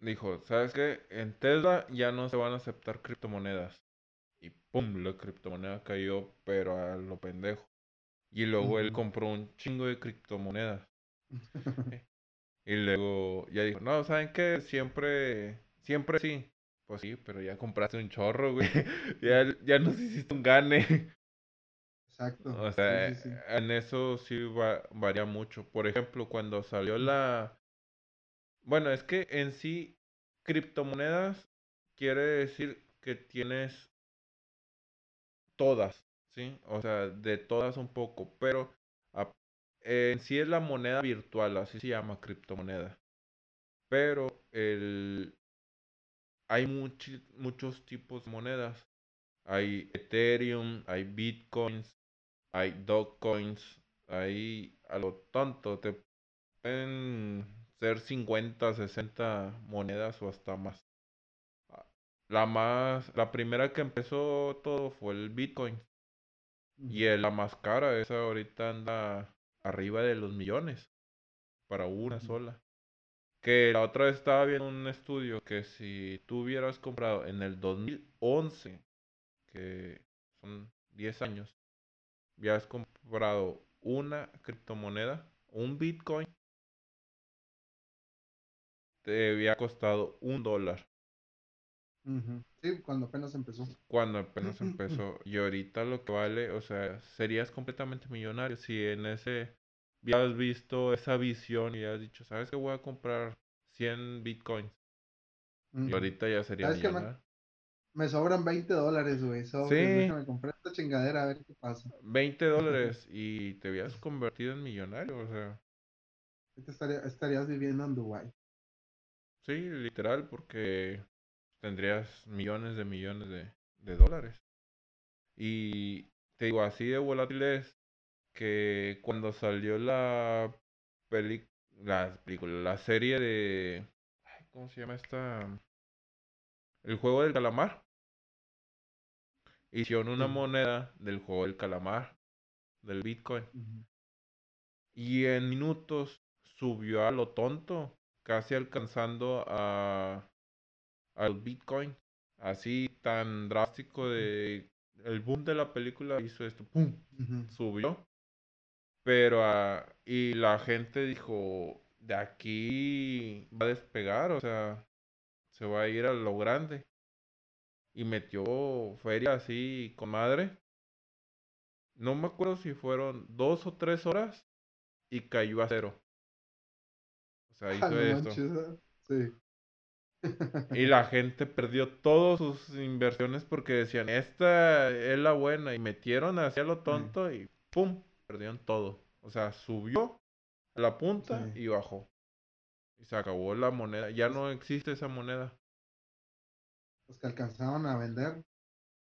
dijo, ¿sabes qué? En Tesla ya no se van a aceptar criptomonedas. Y pum, la criptomoneda cayó, pero a lo pendejo. Y luego él compró un chingo de criptomonedas. Y luego ya dijo, no, ¿saben qué? Siempre, siempre sí. Pues sí, pero ya compraste un chorro, güey. Ya, ya nos hiciste un gane. Exacto, O sea, sí, sí. en eso sí va, varía mucho. Por ejemplo, cuando salió la... Bueno, es que en sí, criptomonedas quiere decir que tienes todas, ¿sí? O sea, de todas un poco, pero a- en sí es la moneda virtual, así se llama criptomoneda. Pero el, hay muchos tipos de monedas. Hay Ethereum, hay Bitcoins, hay Dogecoins, hay a lo tonto, te pueden ser 50, 60 monedas o hasta más. La más, la primera que empezó todo fue el Bitcoin. Y el- la más cara, esa ahorita anda arriba de los millones para una sola. Que la otra vez estaba viendo un estudio que si tú hubieras comprado en el 2011, que son 10 años, hubieras comprado una criptomoneda, un Bitcoin, te había costado un dólar. Sí, cuando apenas empezó. cuando apenas empezó. Y ahorita lo que vale, o sea, serías completamente millonario si en ese hubieras visto esa visión y hubieras dicho, ¿sabes qué? Voy a comprar 100 Bitcoins. Y ahorita ya sería millonario. Me sobran 20 dólares, güey, sobres, Sí, déjame comprar esta chingadera a ver qué pasa. 20 dólares y te habías convertido en millonario, o sea, estaría- estarías viviendo en Dubái. sí, literal, porque tendrías millones de millones de, de dólares. Y te digo, así de volátil es. que cuando salió la peli la película, la serie de ay, ¿cómo se llama esta? El juego del calamar. Hicieron una moneda del juego del calamar, del Bitcoin. Y en minutos subió a lo tonto, casi alcanzando a al Bitcoin. Así tan drástico de el boom de la película hizo esto, ¡pum! Subió. Pero ah, y la gente dijo, de aquí va a despegar, o sea, se va a ir a lo grande. Y metió feria así con madre. No me acuerdo si fueron dos o tres horas y cayó a cero. O sea, Ah, hizo esto. ah, Sí. Y la gente perdió todas sus inversiones porque decían, esta es la buena. Y metieron hacia lo Sí, tonto y ¡pum! Perdieron todo. O sea, subió a la sí. punta y bajó. Y se acabó la moneda. Ya no existe esa moneda. Los que alcanzaron a vender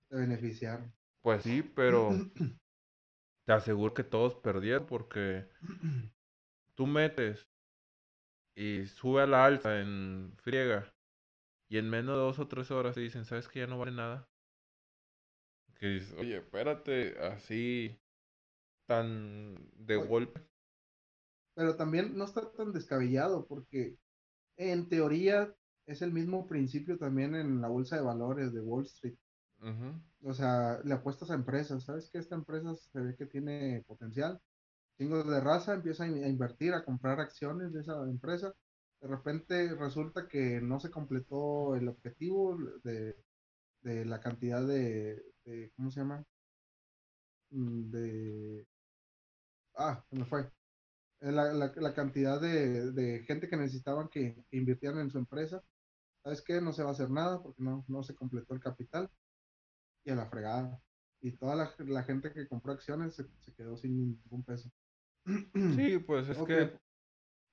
se beneficiaron. Pues sí, pero te aseguro que todos perdieron porque tú metes y sube a la alza en friega y en menos de dos o tres horas te dicen, ¿sabes que ya no vale nada? Que dices, oye, espérate, así tan de Oye, golpe. Pero también no está tan descabellado porque en teoría es el mismo principio también en la bolsa de valores de Wall Street. O sea, le apuestas a empresas, ¿sabes que esta empresa se ve que tiene potencial? Chingos de raza empieza a in- a invertir, a comprar acciones de esa empresa. De repente resulta que no se completó el objetivo de, de la cantidad de, de- ¿cómo se llama? Mm, De, ah, se me fue. La, la- la cantidad de, de gente que necesitaban que, que invirtieran en su empresa. ¿Sabes qué? No se va a hacer nada porque no, no se completó el capital y a la fregada. Y toda la, la gente que compró acciones se, se quedó sin ningún peso. Sí, pues es O que, que,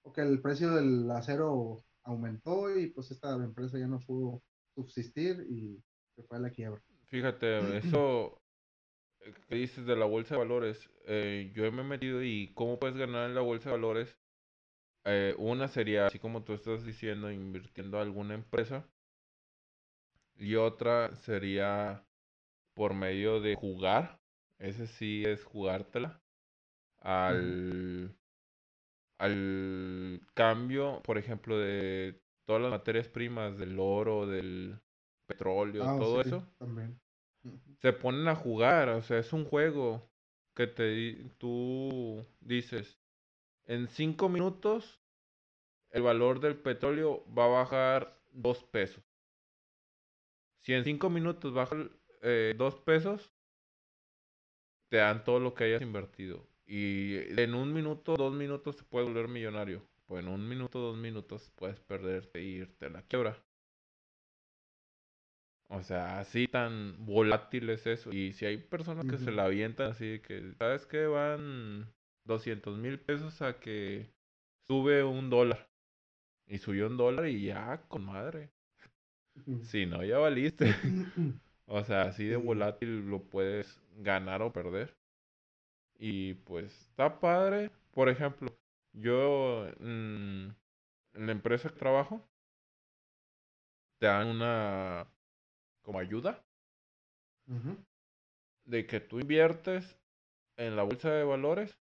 o que el precio del acero aumentó y pues esta empresa ya no pudo subsistir y se fue a la quiebra. fíjate, eso que dices de la bolsa de valores, eh, yo me he metido y cómo puedes ganar en la bolsa de valores. Eh, una sería, así como tú estás diciendo, invirtiendo a alguna empresa. Y otra sería por medio de jugar. Ese sí es jugártela. Al, al cambio, por ejemplo, de todas las materias primas, del oro, del petróleo, Ah, sí, todo eso. también. Se ponen a jugar. O sea, es un juego que te, tú dices, en cinco minutos el valor del petróleo va a bajar dos pesos. Si en cinco minutos baja eh, dos pesos, te dan todo lo que hayas invertido. Y en un minuto, dos minutos te puedes volver millonario. Pues en un minuto, dos minutos puedes perderte e irte a la quiebra. O sea, así tan volátil es eso. Y si hay personas que se la avientan así que, ¿sabes qué? Van doscientos mil pesos a que sube un dólar. Y subió un dólar y ya, con madre. Si no, ya valiste. O sea, así de volátil lo puedes ganar o perder. Y pues está padre. Por ejemplo, yo en la empresa que trabajo te dan una como ayuda de que tú inviertes en la bolsa de valores.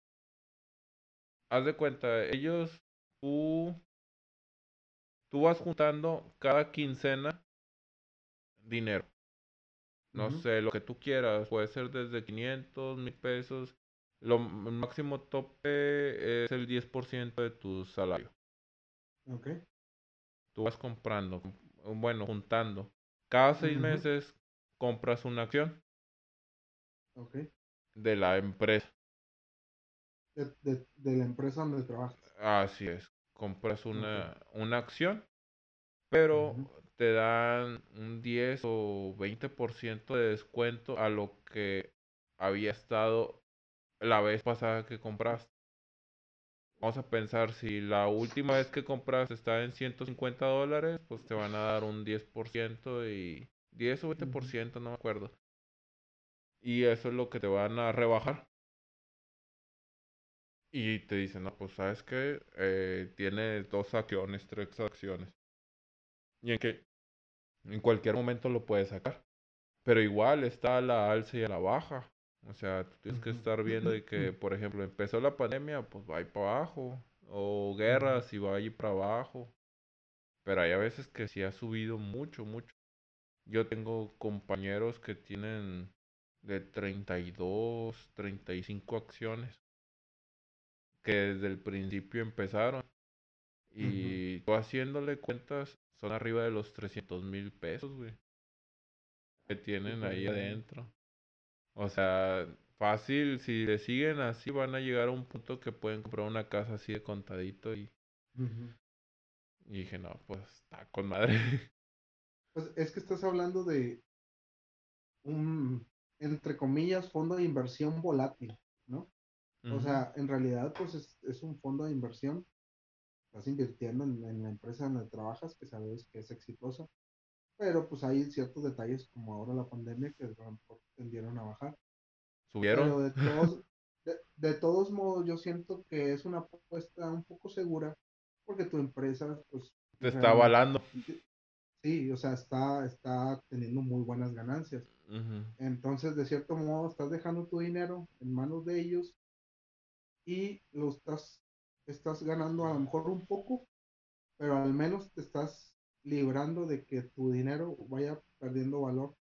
Haz de cuenta, ellos, tú, tú vas juntando cada quincena dinero. No sé, lo que tú quieras. Puede ser desde 500 mil pesos. Lo máximo tope es el 10% de tu salario. Ok. Tú vas comprando, bueno, juntando. Cada seis meses compras una acción Ok. de la empresa. De, de, de la empresa donde trabajas. Así es. Compras una, una acción, pero te dan un 10 o 20% de descuento a lo que había estado la vez pasada que compraste. Vamos a pensar, si la última vez que compraste estaba en 150 dólares, pues te van a dar un 10% y 10 o veinte por Ujú. ciento no me acuerdo. Y eso es lo que te van a rebajar. Y te dicen, no, pues sabes que eh, tiene dos acciones, tres acciones. Y en que en cualquier momento lo puedes sacar. Pero igual está a la alza y a la baja. O sea, tú tienes que estar viendo de que, por ejemplo, empezó la pandemia, pues va a ir para abajo. O guerras y va a ir para abajo. Pero hay a veces que sí ha subido mucho, mucho. Yo tengo compañeros que tienen de 32, 35 acciones. Que desde el principio empezaron. Y tú haciéndole cuentas, son arriba de los 300 mil pesos, güey. Que tienen ahí adentro. O sea, fácil, si le siguen así, van a llegar a un punto que pueden comprar una casa así de contadito. Y, y dije, no, pues está con madre. Pues es que estás hablando de un, entre comillas, fondo de inversión volátil, ¿no? O sea, en realidad, pues es, es un fondo de inversión. Estás invirtiendo en, en la empresa en la que trabajas, que sabes que es exitosa, pero pues hay ciertos detalles como ahora la pandemia que tendieron a bajar. Subieron, Pero de todos, de, de todos modos, yo siento que es una apuesta un poco segura porque tu empresa, pues te está avalando. sí, o sea, está, está teniendo muy buenas ganancias. Entonces, de cierto modo, estás dejando tu dinero en manos de ellos y lo estás, estás ganando a lo mejor un poco, pero al menos te estás librando de que tu dinero vaya perdiendo valor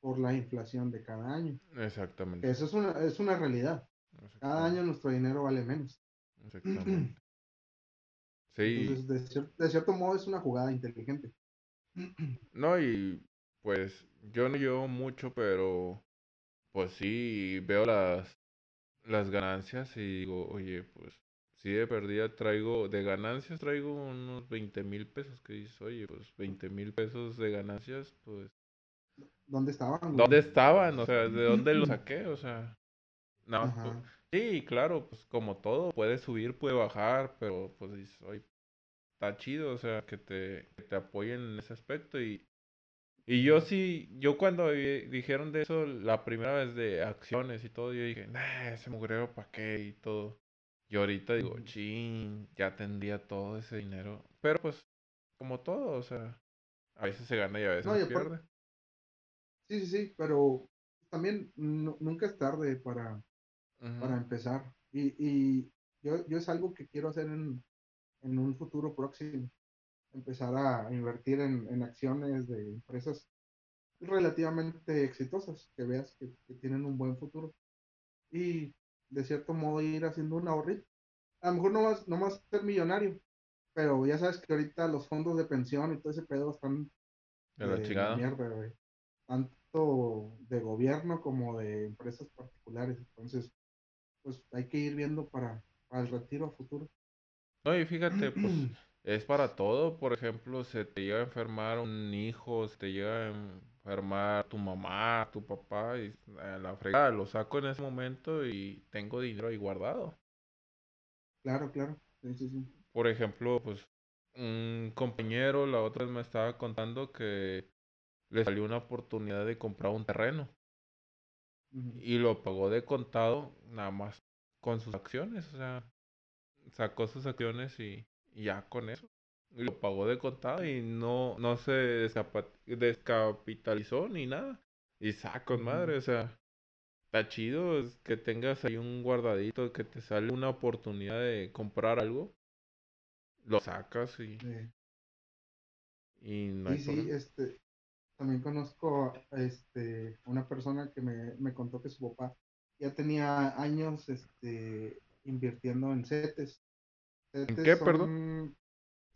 por la inflación de cada año. Exactamente, eso es una, es una realidad. Cada año nuestro dinero vale menos. exactamente. Sí, Entonces, de, cier- de cierto modo, es una jugada inteligente. no, y pues yo no llevo mucho, pero pues sí veo las, las ganancias y digo, oye, pues sí de perdida traigo, de ganancias traigo unos veinte mil pesos que dices, oye, pues veinte mil pesos de ganancias, pues, ¿Dónde estaban, ¿dónde estaban? O sea, ¿de dónde los saqué? O sea, po- Ajá. sí, claro, pues como todo, puede subir, puede bajar, pero pues dices, oye, está chido, o sea, que te, que te apoyen en ese aspecto y, y yo sí, yo cuando vi- dijeron de eso la primera vez de acciones y todo, yo dije, nah, ese mugrero pa' qué y todo. Y ahorita digo, Ujú. chin, ya tendría todo ese dinero. Pero pues, como todo, o sea, a veces se gana y a veces No, se pierde. sí, sí, sí, pero también nu- nunca es tarde para, para empezar. Y, y yo, yo es algo que quiero hacer en, en un futuro próximo. Empezar a invertir en, en acciones de empresas relativamente exitosas, que veas que, que tienen un buen futuro. Y de cierto modo ir haciendo un ahorrito. A lo mejor no vas, no vas a ser millonario, pero ya sabes que ahorita los fondos de pensión y todo ese pedo están De la chingada. mierda, güey. Tanto de gobierno como de empresas particulares. Entonces, pues hay que ir viendo para, para el retiro a futuro. Y fíjate, pues es para todo. Por ejemplo, se te llega a enfermar un hijo, se te llega a enfermar tu mamá, tu papá, y a la fregada lo saco en ese momento y tengo dinero ahí guardado. Claro, claro. Sí, sí, sí. Por ejemplo, pues un compañero la otra vez me estaba contando que le salió una oportunidad de comprar un terreno y lo pagó de contado nada más con sus acciones, o sea, sacó sus acciones y, y ya con eso. Y lo pagó de contado y no, no se descapitalizó ni nada. Y saco madre, o sea, está chido es que tengas ahí un guardadito que te sale una oportunidad de comprar algo, lo sacas y, Eh, y no hay sí, sí, este, también conozco este, una persona que me, me contó que su papá ya tenía años este, invirtiendo en CETES. ¿En CETES qué, perdón?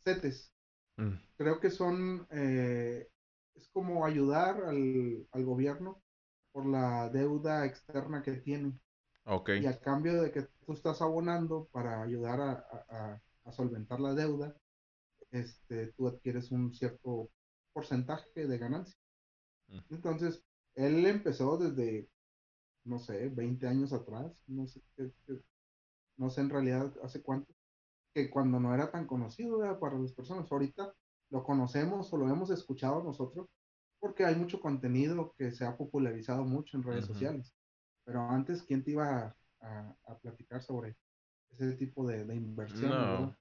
CETES. Mm, Creo que son, eh, es como ayudar al, al gobierno por la deuda externa que tiene. ok. Y a cambio de que tú estás abonando para ayudar a, a- a solventar la deuda, este, tú adquieres un cierto porcentaje de ganancia. Mm, Entonces, él empezó desde, no sé, 20 años atrás, no sé, no sé en realidad hace cuánto, que cuando no era tan conocido ¿verdad? para las personas. Ahorita lo conocemos o lo hemos escuchado nosotros porque hay mucho contenido que se ha popularizado mucho en redes sociales. Pero antes, ¿quién te iba a, a- a platicar sobre ese tipo de, de inversiones, No.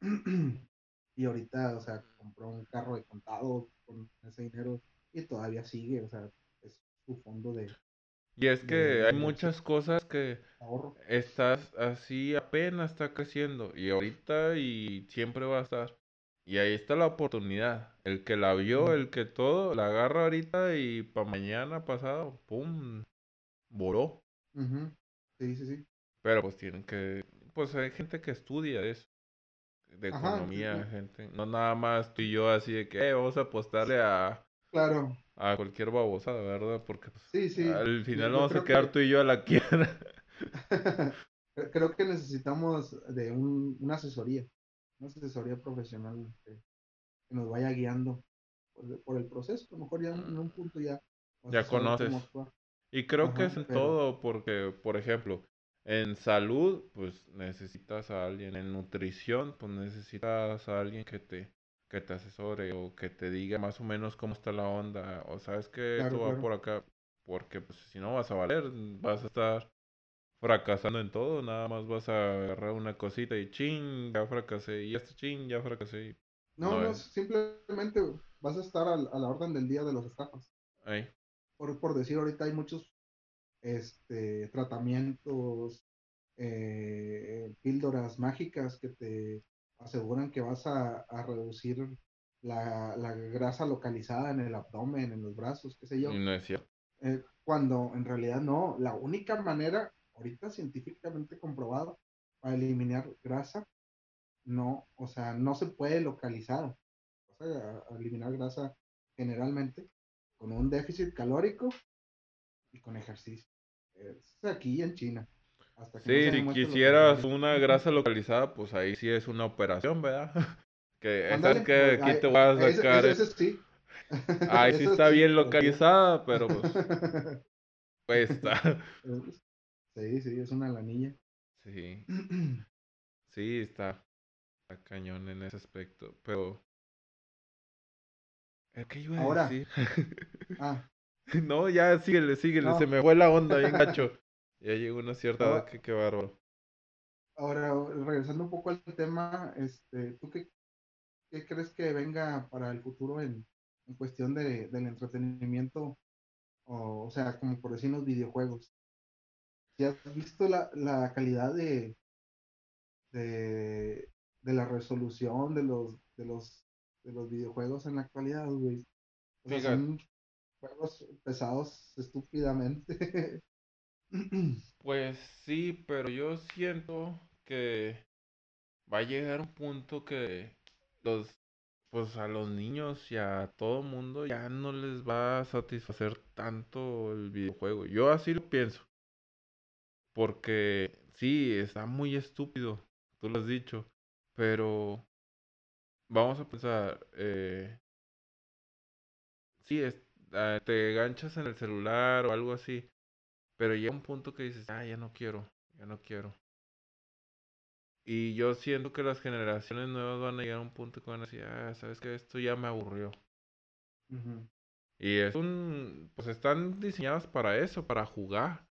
y ahorita, o sea, compró un carro de contado con ese dinero y todavía sigue, o sea, es su fondo de, Y es que hay muchas cosas que estás así apenas está creciendo y ahorita y siempre va a estar. Y ahí está la oportunidad. El que la vio, el que todo, la agarra ahorita y para mañana pasado, pum, voló. ujú. Sí, sí, sí. Pero pues tienen que, pues hay gente que estudia eso, de Ajá, economía, gente. No nada más tú y yo así de que "Eh, vamos a apostarle a, claro, a cualquier babosada, ¿verdad? Porque pues, sí, sí. al final vamos a quedar que tú y yo a la quiebra. cre- creo que necesitamos de un, una asesoría, una asesoría profesional que, que nos vaya guiando por, por el proceso. A lo mejor ya en un punto ya Ya conoces. Y creo que es en pero todo, porque, por ejemplo, en salud, pues necesitas a alguien, en nutrición, pues necesitas a alguien que te, que te asesore o que te diga más o menos cómo está la onda, o sabes que esto va claro. por acá, porque pues si no vas a valer, vas a estar fracasando en todo, nada más vas a agarrar una cosita y ching, ya fracasé, y este ching, ya fracasé, No, no simplemente vas a estar a, la orden del día de los estafas. Por, por decir, ahorita hay muchos este, tratamientos, eh, píldoras mágicas que te aseguran que vas a, a reducir la, la grasa localizada en el abdomen, en los brazos, qué sé yo. no es cierto. Eh, cuando en realidad no, la única manera, ahorita científicamente comprobado, para eliminar grasa, no, o sea, no se puede localizar. Vas a, a eliminar grasa generalmente con un déficit calórico y con ejercicio. Es aquí en China, hasta que no Sí, se si quisieras una grasa localizada, pues ahí sí es una operación, ¿verdad? Que Ándale, que pues, aquí ay, te voy a sacar, ese sí, ahí sí eso está sí, bien sí. localizada, pero pues cuesta. Sí, sí, es una lanilla. Sí, sí, está, está cañón en ese aspecto, pero ¿eh, ¿qué iba a Ahora, decir? ah, No, ya síguele, síguele, se no, me fue la onda bien gacho. Ya llegó una cierta edad que qué bárbaro. ahora, regresando un poco al tema, este, ¿tú qué, qué crees que venga para el futuro en, en cuestión de, del entretenimiento? O, o sea, como por decir los videojuegos. ¿Si has visto la, la calidad de, de, de la resolución de los, de los, de los videojuegos en la actualidad, güey? O sea, Fíjate, son juegos pesados estúpidamente. pues sí, pero yo siento que va a llegar un punto que los, pues a los niños y a todo mundo ya no les va a satisfacer tanto el videojuego. Yo así lo pienso, porque sí, está muy estúpido, tú lo has dicho, pero vamos a pensar, eh, sí, ah, te ganchas en el celular o algo así, pero llega un punto que dices, ah, ya no quiero, ya no quiero. Y yo siento que las generaciones nuevas van a llegar a un punto que van a decir, ah, sabes que esto ya me aburrió. Y es un, pues están diseñadas para eso, para jugar,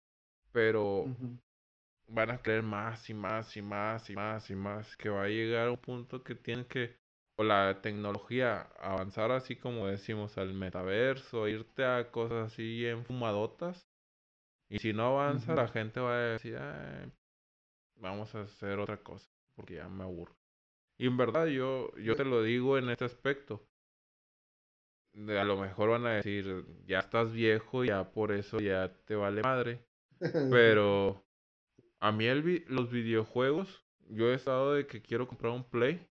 pero van a querer más y más y más y más y más, que va a llegar a un punto que tienen que, o la tecnología, avanzar así como decimos al metaverso, irte a cosas así en fumadotas, y si no avanza, la gente va a decir, "Ay, vamos a hacer otra cosa, porque ya me aburro. Y en verdad yo, yo te lo digo en este aspecto. A lo mejor van a decir, ya estás viejo, ya por eso ya te vale madre. Pero a mí el vi- los videojuegos, yo he estado de que quiero comprar un Play,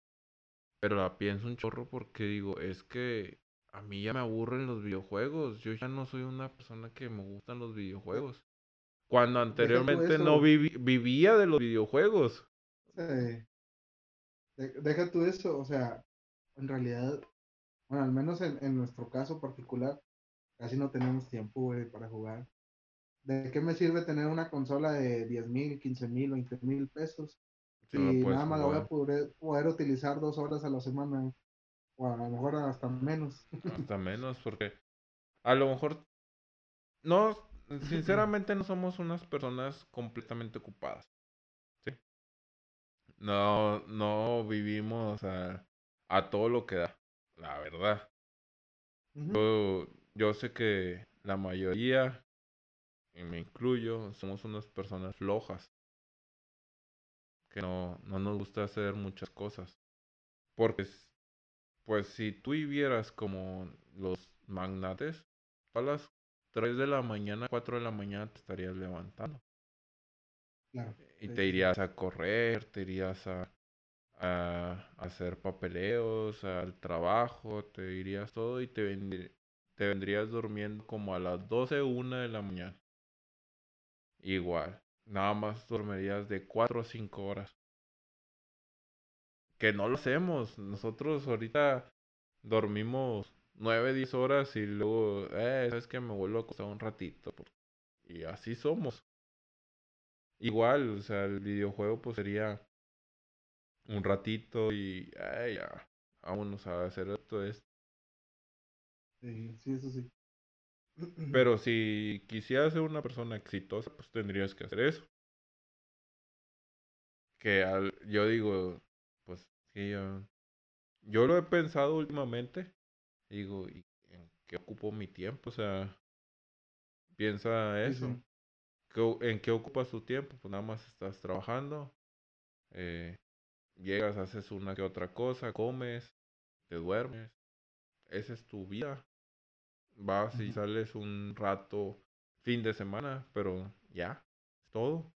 pero la pienso un chorro porque digo, es que a mí ya me aburren los videojuegos. Yo ya no soy una persona que me gustan los de- videojuegos. Cuando anteriormente no vivi- vivía de los videojuegos. de- deja tú eso, o sea, en realidad, bueno, al menos en, en nuestro caso particular, casi no tenemos tiempo, güey, para jugar. ¿De qué me sirve tener una consola de diez mil, quince mil, veinte mil pesos no si puedes nada más la voy a poder, poder utilizar dos horas a la semana o a lo mejor hasta menos? Hasta menos, porque a lo mejor no, sinceramente no somos unas personas completamente ocupadas. ¿sí? no, no vivimos a, a todo lo que da, la verdad. Yo, yo sé que la mayoría, y me incluyo, somos unas personas flojas, que no, no nos gusta hacer muchas cosas. Porque, pues, si tú vivieras como los magnates, a las 3 de la mañana, 4 de la mañana te estarías levantando. Y te irías a correr, te irías a, a hacer papeleos, al trabajo, te irías todo y te, vendrí- te vendrías durmiendo como a las 12 una de la mañana. Igual, nada más dormirías de 4 a 5 horas. Que no lo hacemos. Nosotros ahorita dormimos 9 10 horas y luego, eh, sabes que me vuelvo a acostar un ratito. Y así somos. Igual, o sea, el videojuego pues sería un ratito y, eh, ya, vámonos a hacer esto, esto. Sí, sí, eso sí. Pero si quisieras ser una persona exitosa, pues tendrías que hacer eso. Que al, yo digo, pues sí, yo, yo lo he pensado últimamente. Digo, ¿y en qué ocupo mi tiempo? O sea, piensa eso. sí. ¿Qué o- ¿En qué ocupas tu tiempo? Pues nada más estás trabajando, eh, llegas, haces una que otra cosa, comes, te duermes. Esa es tu vida. Vas y sales un rato fin de semana, pero ya, es todo.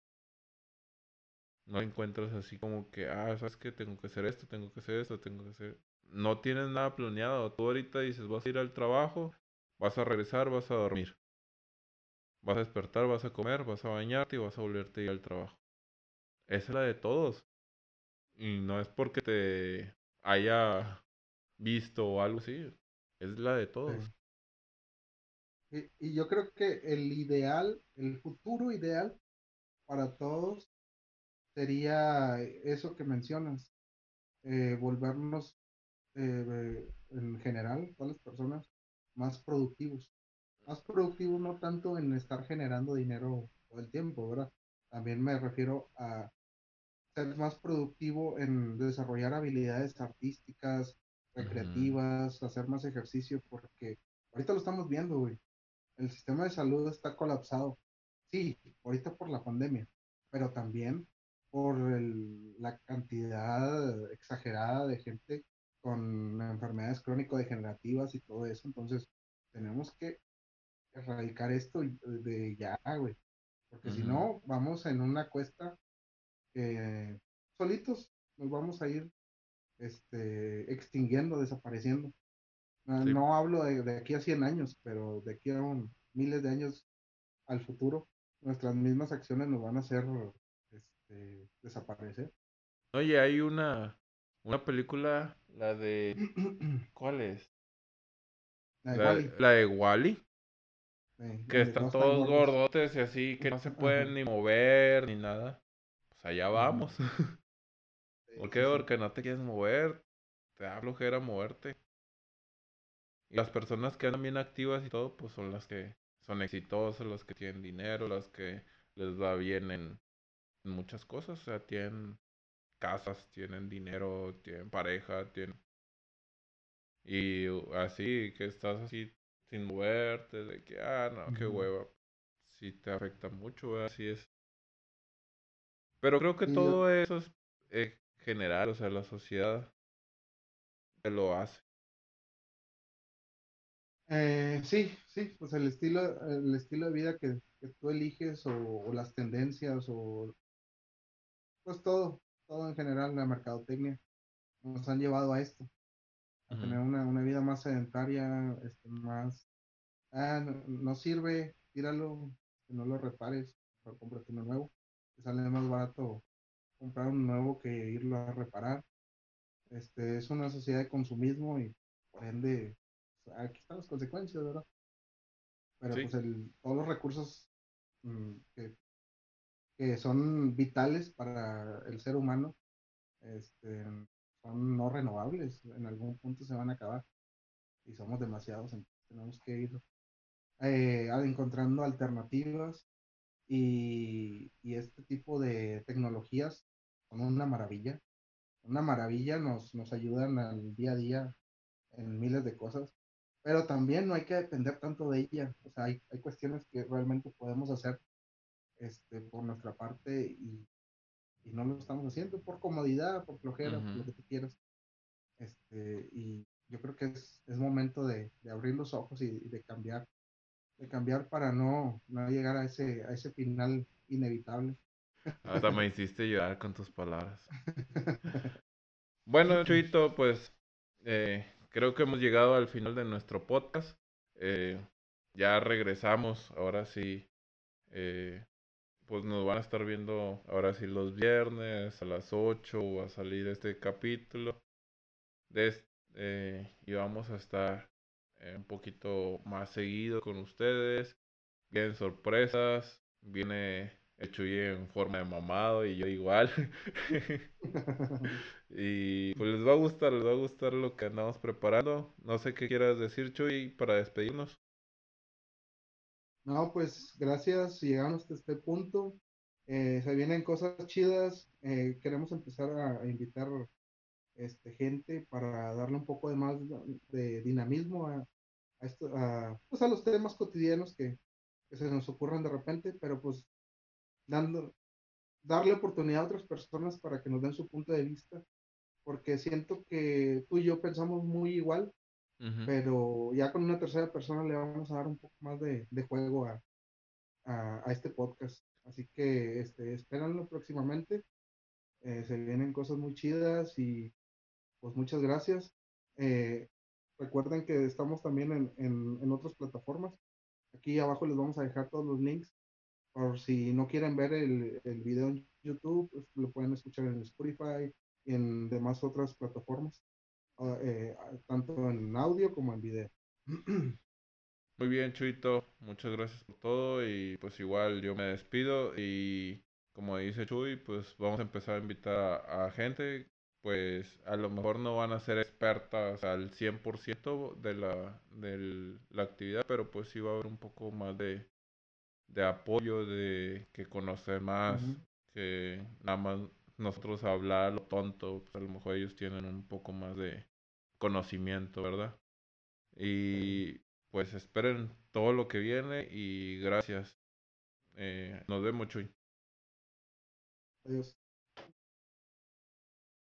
No encuentras así como que, ah, ¿sabes qué? Tengo que hacer esto, tengo que hacer esto, tengo que hacer... No tienes nada planeado. Tú ahorita dices, vas a ir al trabajo, vas a regresar, vas a dormir. Vas a despertar, vas a comer, vas a bañarte y vas a volverte a ir al trabajo. Esa es la de todos. Y no es porque te haya visto o algo así. Es la de Sí. todos. Y, y yo creo que el ideal, el futuro ideal para todos sería eso que mencionas, eh, volvernos eh, en general, todas las personas, más productivos. Más productivos no tanto en estar generando dinero todo el tiempo, ¿verdad? También me refiero a ser más productivo en desarrollar habilidades artísticas, recreativas, hacer más ejercicio, porque ahorita lo estamos viendo, güey. El sistema de salud está colapsado. Sí, ahorita por la pandemia, pero también por el- la cantidad exagerada de gente con enfermedades crónico-degenerativas y todo eso. Entonces, tenemos que erradicar esto de ya, güey. Porque si no, vamos en una cuesta que solitos nos vamos a ir este, extinguiendo, desapareciendo. No, Sí. no hablo de, de aquí a 100 años, pero de aquí a un, miles de años al futuro, nuestras mismas acciones nos van a hacer este, desaparecer. Oye, hay una, una película, la de... ¿Cuál es? La de La, Wally, la de Wally, que están todos gordotes y así, que no se Ajá, pueden ni mover ni nada. Pues allá vamos. ¿Por qué? sí. Porque no te quieres mover, te da flojera moverte. Y las personas que andan bien activas y todo, pues son las que son exitosas, las que tienen dinero, las que les va bien en, en muchas cosas. O sea, tienen casas, tienen dinero, tienen pareja, tienen... Y así, que estás así sin moverte, de que, ah, no, qué hueva. Sí te afecta mucho, ¿verdad? Así es. Pero creo que todo eso es eh, general, o sea, la sociedad te lo hace. eh, sí, sí, pues el estilo, el estilo de vida que, que tú eliges o, o las tendencias o pues todo, todo en general, la mercadotecnia, nos han llevado a esto, a tener una, una vida más sedentaria, este, más, ah, no, no sirve, tíralo, que no lo repares, mejor cómprate uno nuevo, te sale más barato comprar un nuevo que irlo a reparar. Este, es una sociedad de consumismo y por ende, pues, aquí están las consecuencias, ¿verdad? Pero Sí, pues el, todos los recursos mm, que, que son vitales para el ser humano este, son no renovables, en algún punto se van a acabar y somos demasiados, entonces tenemos que ir eh, encontrando alternativas y, y, este tipo de tecnologías son una maravilla. Una maravilla, nos, nos ayudan al día a día en miles de cosas, pero también no hay que depender tanto de ella. O sea, hay, hay cuestiones que realmente podemos hacer este, por nuestra parte y, y no lo estamos haciendo por comodidad, por flojera, por lo que tú quieras. Este, y yo creo que es, es momento de, de, abrir los ojos y, y, de cambiar, de cambiar para no, no llegar a ese, a ese final inevitable. Hasta me hiciste llorar con tus palabras. Bueno, Chuito, pues eh, creo que hemos llegado al final de nuestro podcast. Eh, ya regresamos, ahora sí. Eh, pues nos van a estar viendo ahora sí los viernes a las 8 va a salir este capítulo. De, eh, y vamos a estar eh, un poquito más seguido con ustedes. Vienen sorpresas, viene el Chuy en forma de mamado y yo igual. y pues les va a gustar, les va a gustar lo que andamos preparando. No sé qué quieras decir, Chuy, para despedirnos. No, pues gracias, llegamos hasta este punto. Eh, se vienen cosas chidas. Eh, queremos empezar a, invitar este, gente para darle un poco de más de dinamismo a, a, esto, pues a los temas cotidianos que, que, se nos ocurran de repente, pero pues dando, darle oportunidad a otras personas para que nos den su punto de vista, porque siento que tú y yo pensamos muy igual, Pero ya con una tercera persona le vamos a dar un poco más de, de juego a, a, este podcast. Así que este, próximamente. Eh, se vienen cosas muy chidas y pues muchas gracias. Eh, recuerden que estamos también en, en, en, otras plataformas. Aquí abajo les vamos a dejar todos los links. Por si no quieren ver el, el video en YouTube, pues lo pueden escuchar en Spotify y en demás otras plataformas eh, tanto en audio como en video. Muy bien, Chuito, muchas gracias por todo y pues igual yo me despido y como dice Chuy, pues vamos a empezar a invitar a, a gente, pues a lo mejor no van a ser expertas al 100% de la, de la actividad, pero pues sí va a haber un poco más de, de apoyo, de que conocer más, uh -huh. que nada más nosotros hablar lo tonto, pues a lo mejor ellos tienen un poco más de conocimiento, ¿verdad? Y pues esperen todo lo que viene y gracias. Eh, nos vemos, Chuy. Adiós.